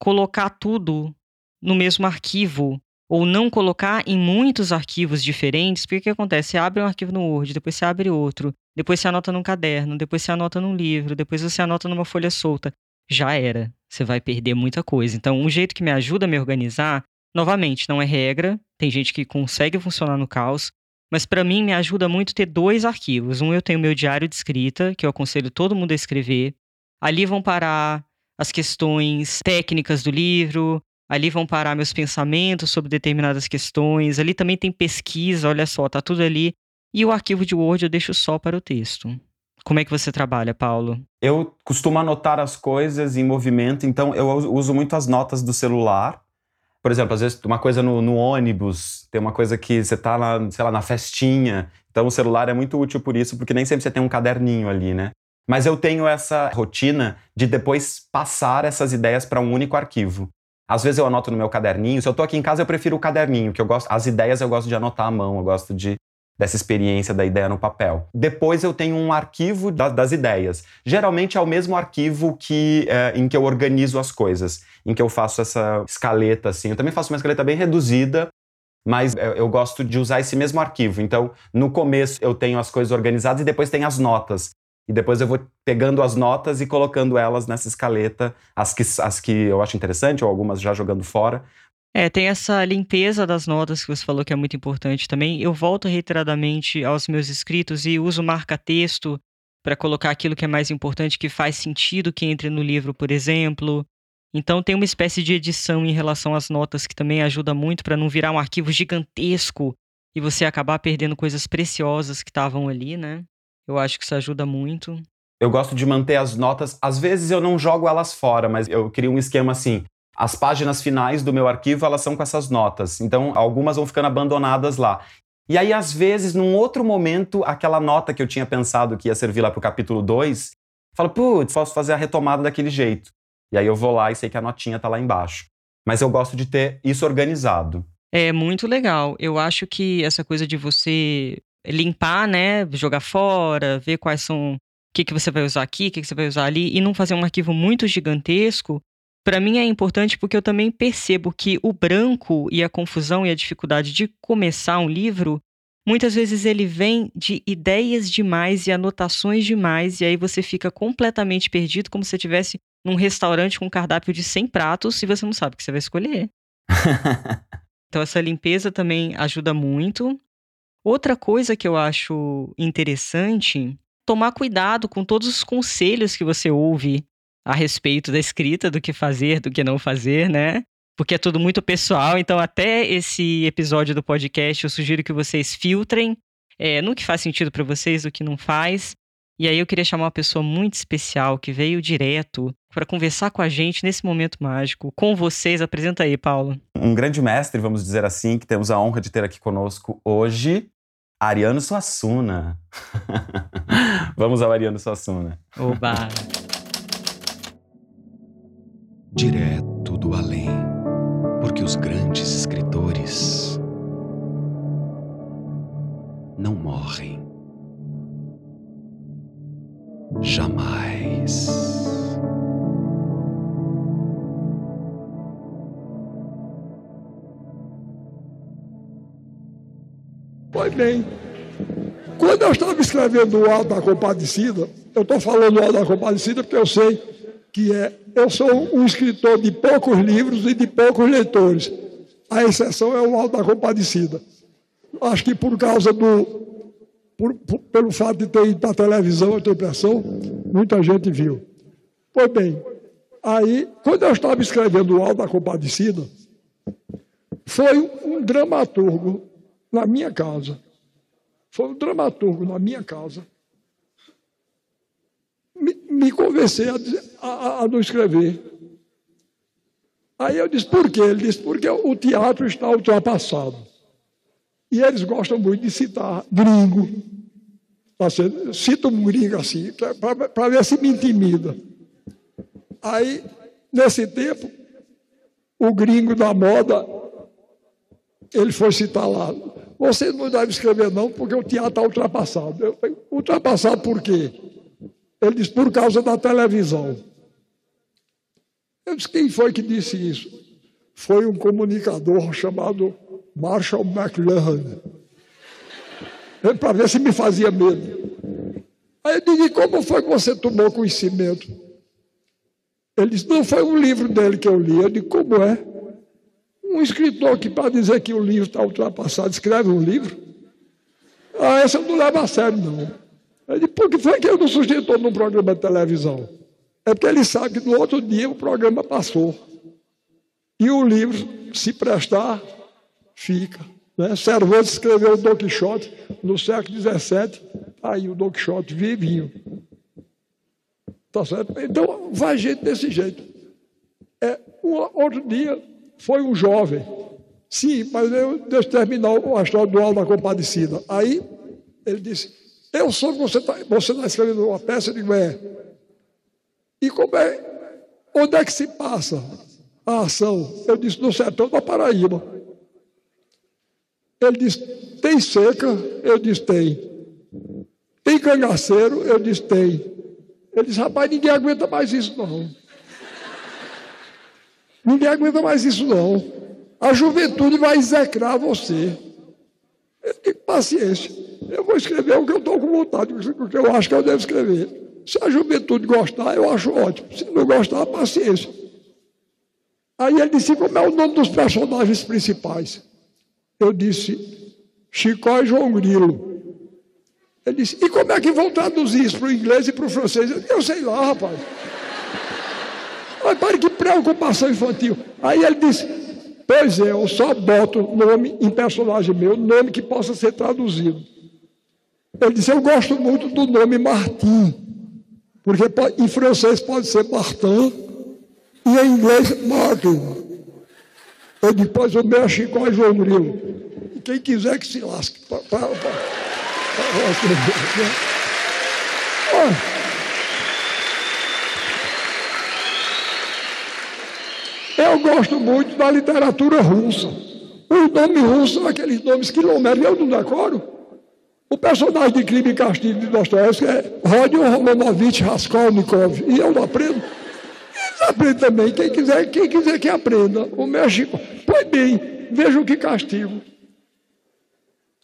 colocar tudo no mesmo arquivo ou não colocar em muitos arquivos diferentes, porque o que acontece? Você abre um arquivo no Word, depois você abre outro, depois você anota num caderno, depois você anota num livro, depois você anota numa folha solta. Já era. Você vai perder muita coisa. Então, um jeito que me ajuda a me organizar, novamente, não é regra, tem gente que consegue funcionar no caos, Mas para mim me ajuda muito ter dois arquivos. Um eu tenho meu diário de escrita, que eu aconselho todo mundo a escrever. Ali vão parar as questões técnicas do livro, ali vão parar meus pensamentos sobre determinadas questões. Ali também tem pesquisa, olha só, tá tudo ali. E o arquivo de Word eu deixo só para o texto. Como é que você trabalha, Paulo? Eu costumo anotar as coisas em movimento, então eu uso muito as notas do celular. Por exemplo, às vezes uma coisa no, no ônibus, tem uma coisa que você tá na, sei lá, na festinha. Então o celular é muito útil por isso, porque nem sempre você tem um caderninho ali, né? Mas eu tenho essa rotina de depois passar essas ideias para um único arquivo. Às vezes eu anoto no meu caderninho. Se eu tô aqui em casa, eu prefiro o caderninho, que eu gosto. As ideias eu gosto de anotar à mão, eu gosto de dessa experiência da ideia no papel. Depois eu tenho um arquivo da, das ideias. Geralmente é o mesmo arquivo que é, em que eu organizo as coisas, em que eu faço essa escaleta assim. Eu também faço uma escaleta bem reduzida, mas eu, gosto de usar esse mesmo arquivo. Então, no começo eu tenho as coisas organizadas e depois tem as notas. E depois eu vou pegando as notas e colocando elas nessa escaleta, as que, as que eu acho interessante, ou algumas já jogando fora, é, tem essa limpeza das notas que você falou que é muito importante também. Eu volto reiteradamente aos meus escritos e uso marca-texto para colocar aquilo que é mais importante, que faz sentido que entre no livro, por exemplo. Então tem uma espécie de edição em relação às notas que também ajuda muito para não virar um arquivo gigantesco e você acabar perdendo coisas preciosas que estavam ali, né? Eu acho que isso ajuda muito. Eu gosto de manter as notas. Às vezes eu não jogo elas fora, mas eu crio um esquema assim. As páginas finais do meu arquivo, elas são com essas notas. Então, algumas vão ficando abandonadas lá. E aí, às vezes, num outro momento, aquela nota que eu tinha pensado que ia servir lá para o capítulo 2, falo, putz, posso fazer a retomada daquele jeito. E aí eu vou lá e sei que a notinha tá lá embaixo. Mas eu gosto de ter isso organizado. É muito legal. Eu acho que essa coisa de você limpar, né, jogar fora, ver quais são o que, que você vai usar aqui, o que, que você vai usar ali, e não fazer um arquivo muito gigantesco, para mim é importante porque eu também percebo que o branco e a confusão e a dificuldade de começar um livro, muitas vezes ele vem de ideias demais e anotações demais, e aí você fica completamente perdido, como se estivesse num restaurante com um cardápio de 100 pratos e você não sabe o que você vai escolher. <laughs> então essa limpeza também ajuda muito. Outra coisa que eu acho interessante, tomar cuidado com todos os conselhos que você ouve a respeito da escrita, do que fazer, do que não fazer, né? Porque é tudo muito pessoal, então até esse episódio do podcast eu sugiro que vocês filtrem é, no que faz sentido para vocês, do que não faz. E aí eu queria chamar uma pessoa muito especial que veio direto para conversar com a gente nesse momento mágico, com vocês. Apresenta aí, Paulo. Um grande mestre, vamos dizer assim, que temos a honra de ter aqui conosco hoje, Ariano Suassuna. <laughs> vamos ao Ariano Suassuna. Oba! Direto do além, porque os grandes escritores não morrem. Jamais. Pois bem, quando eu estava escrevendo o Alto da Compadecida, eu estou falando do Alto da Compadecida porque eu sei que é eu sou um escritor de poucos livros e de poucos leitores. A exceção é o Alto da Compadecida. Acho que por causa do. Por, por, pelo fato de ter ido para a televisão, eu tenho impressão, muita gente viu. Pois bem, aí, quando eu estava escrevendo o Alto da Compadecida, foi um dramaturgo na minha casa. Foi um dramaturgo na minha casa me, convencer a, a, a não escrever. Aí eu disse, por quê? Ele disse, porque o teatro está ultrapassado. E eles gostam muito de citar gringo. Assim, cita um gringo assim, para ver se me intimida. Aí, nesse tempo, o gringo da moda, ele foi citar lá. Você não deve escrever não, porque o teatro está ultrapassado. Eu, ultrapassado por quê? Ele disse, por causa da televisão. Eu disse, quem foi que disse isso? Foi um comunicador chamado Marshall McLuhan. Para ver se me fazia medo. Aí eu disse, como foi que você tomou conhecimento? Ele disse, não foi um livro dele que eu li. Eu disse, como é? Um escritor que, para dizer que o livro está ultrapassado, escreve um livro. Ah, essa eu não leva a sério, não. Ele disse, por que foi que ele não sustentou num programa de televisão? É porque ele sabe que no outro dia o programa passou. E o livro, se prestar, fica. Né? Cervantes escreveu o Don Quixote no século XVII, aí o Don Quixote vivinho. Tá certo? Então, vai gente desse jeito. É, um, outro dia, foi um jovem. Sim, mas eu, deixa eu terminar a história do Alto da Compadecida. Aí, ele disse, eu sou que você está você tá escrevendo uma peça, eu digo, é. E como é, onde é que se passa a ação? Eu disse, no sertão da Paraíba. Ele disse, tem seca? Eu disse, tem. Tem cangaceiro? Eu disse, tem. Ele disse, rapaz, ninguém aguenta mais isso, não. Ninguém aguenta mais isso, não. A juventude vai execrar você. Eu digo, paciência. Eu vou escrever o que eu estou com vontade, o que eu acho que eu devo escrever. Se a juventude gostar, eu acho ótimo. Se não gostar, paciência. Aí ele disse, como é o nome dos personagens principais? Eu disse, Chicó e João Grilo. Ele disse, e como é que vão traduzir isso para o inglês e para o francês? Eu, eu sei lá, rapaz. Mas para que preocupação infantil. Aí ele disse, pois é, eu só boto nome em personagem meu, nome que possa ser traduzido. Ele disse, eu gosto muito do nome Martim, porque em francês pode ser Martin e em inglês Martin. Eu disse, pois o meu é Chico João Grilo. E quem quiser que se lasque. Pra, pra, pra. Eu gosto muito da literatura russa. Os nomes russos são aqueles nomes quilométricos, eu não decoro. O personagem de crime e castigo de Dostoiévski é Rodion Romanovich Raskolnikov. E eu não aprendo. Eles aprendem também. Quem quiser, quem quiser que aprenda. O México. Pois bem, veja o que castigo.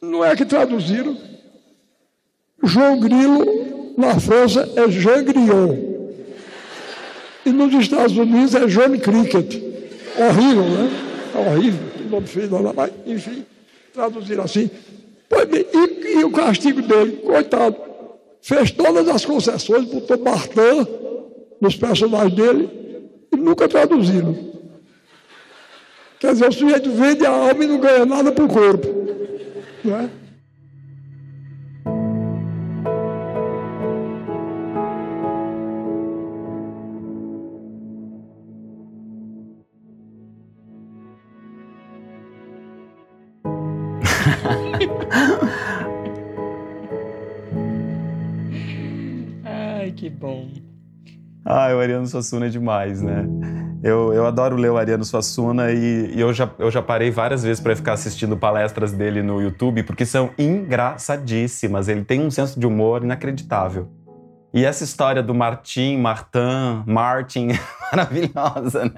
Não é que traduziram. João Grilo, na França, é Jean Grillon. E nos Estados Unidos é John Cricket. Horrível, né? É horrível. O nome feio lá, mas, enfim, traduzir assim. Pois bem, e, e, o castigo dele, coitado, fez todas as concessões, botou Martin nos personagens dele e nunca traduziram. Quer dizer, o sujeito vende a alma e não ganha nada para o corpo. Não é? Ah, o Ariano Suassuna é demais, né? Eu, eu adoro ler o Ariano Suassuna e, e eu, já, eu já parei várias vezes para ficar assistindo palestras dele no YouTube, porque são engraçadíssimas. Ele tem um senso de humor inacreditável. E essa história do Martin, Martin, Martin, <laughs> maravilhosa, né?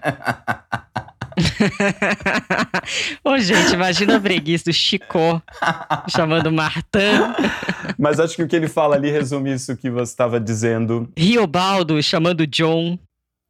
<laughs> Ô, gente, imagina a breguice do Chicó chamando Martã. Mas acho que o que ele fala ali resume isso que você estava dizendo. Riobaldo chamando John.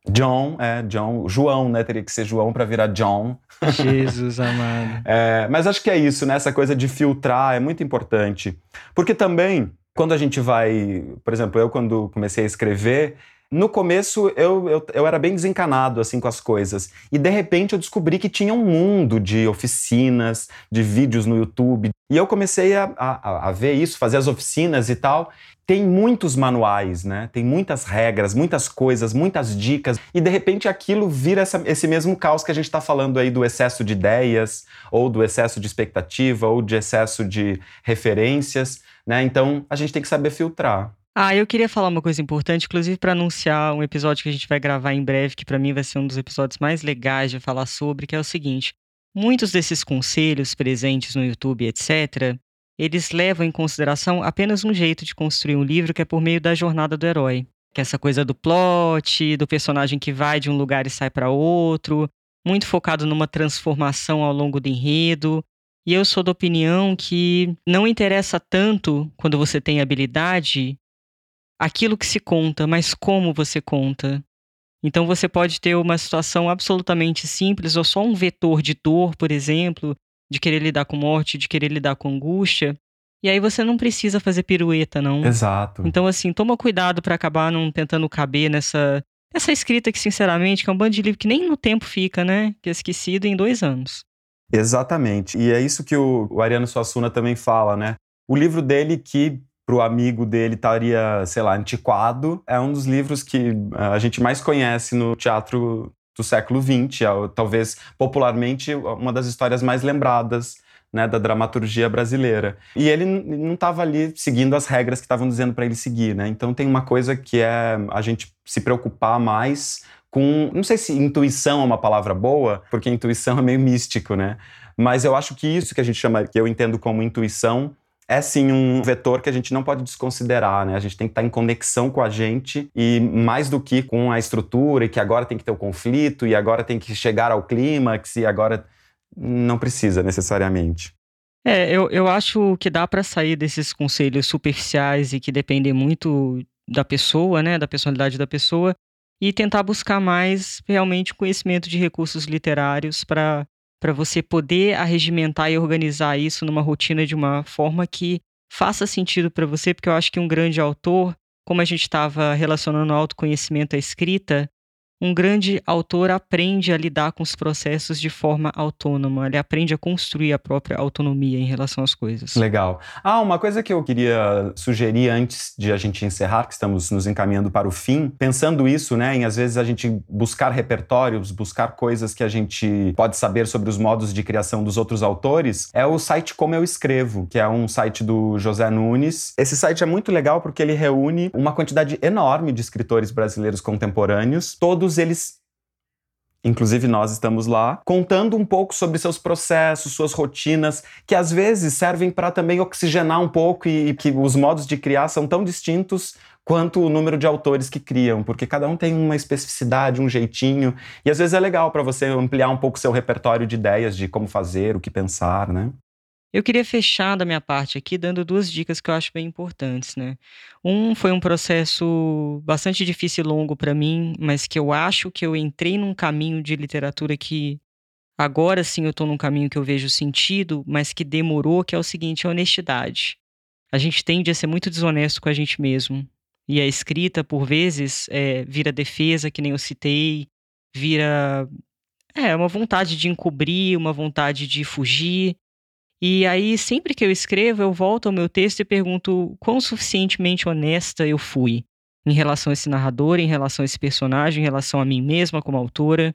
John, é, John. João, né? Teria que ser João para virar John. Jesus amado. <laughs> É, mas acho que é isso, né? Essa coisa de filtrar é muito importante. Porque também, quando a gente vai. Por exemplo, eu, quando comecei a escrever, no começo eu, eu, eu, era bem desencanado assim com as coisas. E de repente eu descobri que tinha um mundo de oficinas, de vídeos no YouTube. E eu comecei a, a, a ver isso, fazer as oficinas e tal. Tem muitos manuais, né? Tem muitas regras, muitas coisas, muitas dicas. E de repente aquilo vira essa, esse mesmo caos que a gente está falando aí do excesso de ideias, ou do excesso de expectativa, ou de excesso de referências. Né? Então a gente tem que saber filtrar. Ah, eu queria falar uma coisa importante, inclusive para anunciar um episódio que a gente vai gravar em breve, que para mim vai ser um dos episódios mais legais de falar sobre, que é o seguinte: muitos desses conselhos presentes no YouTube, etc., eles levam em consideração apenas um jeito de construir um livro que é por meio da jornada do herói. Que é essa coisa do plot, do personagem que vai de um lugar e sai para outro, muito focado numa transformação ao longo do enredo. E eu sou da opinião que não interessa tanto quando você tem habilidade aquilo que se conta, mas como você conta. Então você pode ter uma situação absolutamente simples ou só um vetor de dor, por exemplo, de querer lidar com morte, de querer lidar com angústia, E aí você não precisa fazer pirueta, não. Exato. Então, assim, toma cuidado para acabar não tentando caber nessa, nessa escrita que, sinceramente, que é um bando de livro que nem no tempo fica, né? Que é esquecido em dois anos. Exatamente. E é isso que o, o Ariano Suassuna também fala, né? O livro dele que para o amigo dele estaria, sei lá, antiquado, é um dos livros que a gente mais conhece no teatro do século XX, é, talvez popularmente uma das histórias mais lembradas né, da dramaturgia brasileira. E ele não estava ali seguindo as regras que estavam dizendo para ele seguir, né? Então tem uma coisa que é a gente se preocupar mais com, não sei se intuição é uma palavra boa, porque intuição é meio místico, né? Mas eu acho que isso que a gente chama, que eu entendo como intuição, é sim um vetor que a gente não pode desconsiderar, né? A gente tem que estar em conexão com a gente e mais do que com a estrutura e que agora tem que ter o conflito e agora tem que chegar ao clímax e agora não precisa necessariamente. É, eu, eu acho que dá para sair desses conselhos superficiais e que dependem muito da pessoa, né, da personalidade da pessoa, e tentar buscar mais realmente conhecimento de recursos literários para para você poder arregimentar e organizar isso numa rotina de uma forma que faça sentido para você, porque eu acho que um grande autor, como a gente estava relacionando o autoconhecimento à escrita, um grande autor aprende a lidar com os processos de forma autônoma, ele aprende a construir a própria autonomia em relação às coisas. Legal. Ah, uma coisa que eu queria sugerir antes de a gente encerrar, que estamos nos encaminhando para o fim, pensando isso, né, em às vezes a gente buscar repertórios, buscar coisas que a gente pode saber sobre os modos de criação dos outros autores, é o site Como Eu Escrevo, que é um site do José Nunes. Esse site é muito legal porque ele reúne uma quantidade enorme de escritores brasileiros contemporâneos, todos eles inclusive nós estamos lá, contando um pouco sobre seus processos, suas rotinas, que às vezes servem para também oxigenar um pouco e, e, que os modos de criar são tão distintos quanto o número de autores que criam, porque cada um tem uma especificidade, um jeitinho, e às vezes é legal para você ampliar um pouco seu repertório de ideias de como fazer, o que pensar, né? Eu queria fechar da minha parte aqui dando duas dicas que eu acho bem importantes, né? Um foi um processo bastante difícil e longo para mim, mas que eu acho que eu entrei num caminho de literatura que agora sim eu estou num caminho que eu vejo sentido, mas que demorou, que é o seguinte, a honestidade. A gente tende a ser muito desonesto com a gente mesmo. E a escrita, por vezes, é, vira defesa, que nem eu citei, vira é uma vontade de encobrir, uma vontade de fugir. E aí, sempre que eu escrevo, eu volto ao meu texto e pergunto quão suficientemente honesta eu fui em relação a esse narrador, em relação a esse personagem, em relação a mim mesma como autora.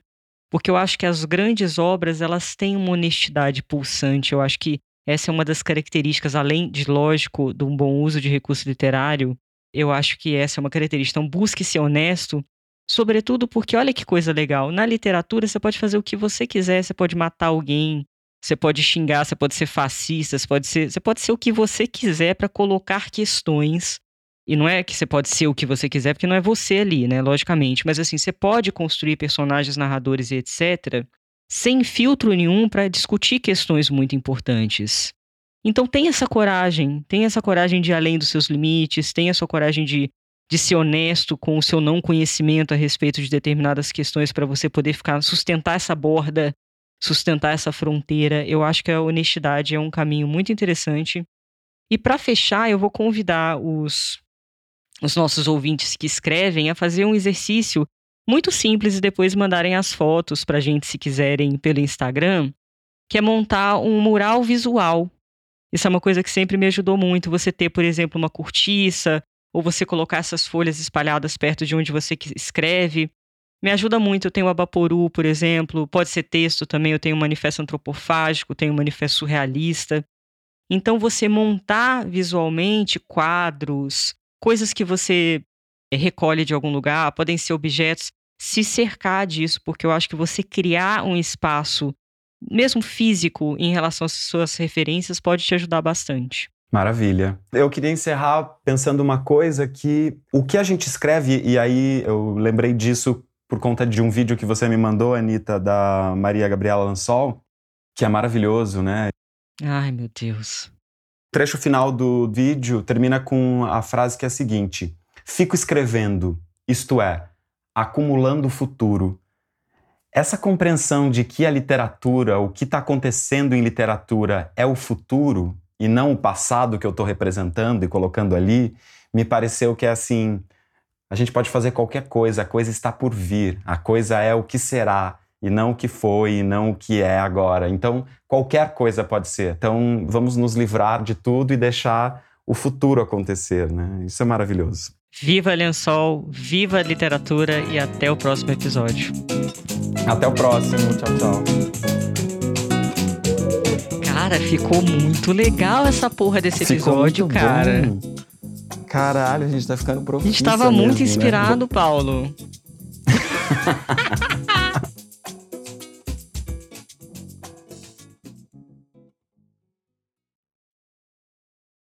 Porque eu acho que as grandes obras, elas têm uma honestidade pulsante. Eu acho que essa é uma das características, além de, lógico, de um bom uso de recurso literário, eu acho que essa é uma característica. Então, busque ser honesto, sobretudo porque, olha que coisa legal, na literatura você pode fazer o que você quiser, você pode matar alguém, você pode xingar, você pode ser fascista, você pode ser, você pode ser o que você quiser para colocar questões. E não é que você pode ser o que você quiser, porque não é você ali, né? Logicamente. Mas assim, você pode construir personagens, narradores e etc. sem filtro nenhum para discutir questões muito importantes. Então tem essa coragem, tem essa coragem de ir além dos seus limites, tem essa coragem de, de ser honesto com o seu não conhecimento a respeito de determinadas questões para você poder ficar sustentar essa borda sustentar essa fronteira. Eu acho que a honestidade é um caminho muito interessante. E para fechar, eu vou convidar os, os nossos ouvintes que escrevem a fazer um exercício muito simples e depois mandarem as fotos para a gente, se quiserem, pelo Instagram, que é montar um mural visual. Isso é uma coisa que sempre me ajudou muito. Você ter, por exemplo, uma cortiça, ou você colocar essas folhas espalhadas perto de onde você escreve me ajuda muito. Eu tenho o Abaporu, por exemplo, pode ser texto também. Eu tenho o Manifesto Antropofágico, tenho o Manifesto Surrealista. Então, você montar visualmente quadros, coisas que você eh, recolhe de algum lugar, podem ser objetos, se cercar disso, porque eu acho que você criar um espaço, mesmo físico, em relação às suas referências, pode te ajudar bastante. Maravilha. Eu queria encerrar pensando uma coisa que o que a gente escreve, e aí eu lembrei disso por conta de um vídeo que você me mandou, Anitta, da Maria Gabriela Lansol, que é maravilhoso, né? Ai, meu Deus. O trecho final do vídeo termina com a frase que é a seguinte: Fico escrevendo, isto é, acumulando o futuro. Essa compreensão de que a literatura, o que está acontecendo em literatura é o futuro, e não o passado que eu estou representando e colocando ali, me pareceu que é assim: a gente pode fazer qualquer coisa, a coisa está por vir, a coisa é o que será e não o que foi e não o que é agora. Então, qualquer coisa pode ser. Então, vamos nos livrar de tudo e deixar o futuro acontecer, né? Isso é maravilhoso. Viva Lençol, viva a literatura e até o próximo episódio. Até o próximo. Tchau, tchau. Cara, ficou muito legal essa porra desse episódio, cara. Bom. Caralho, a gente tá ficando A profissa gente tava muito mesmo, né? inspirado, Paulo. <laughs>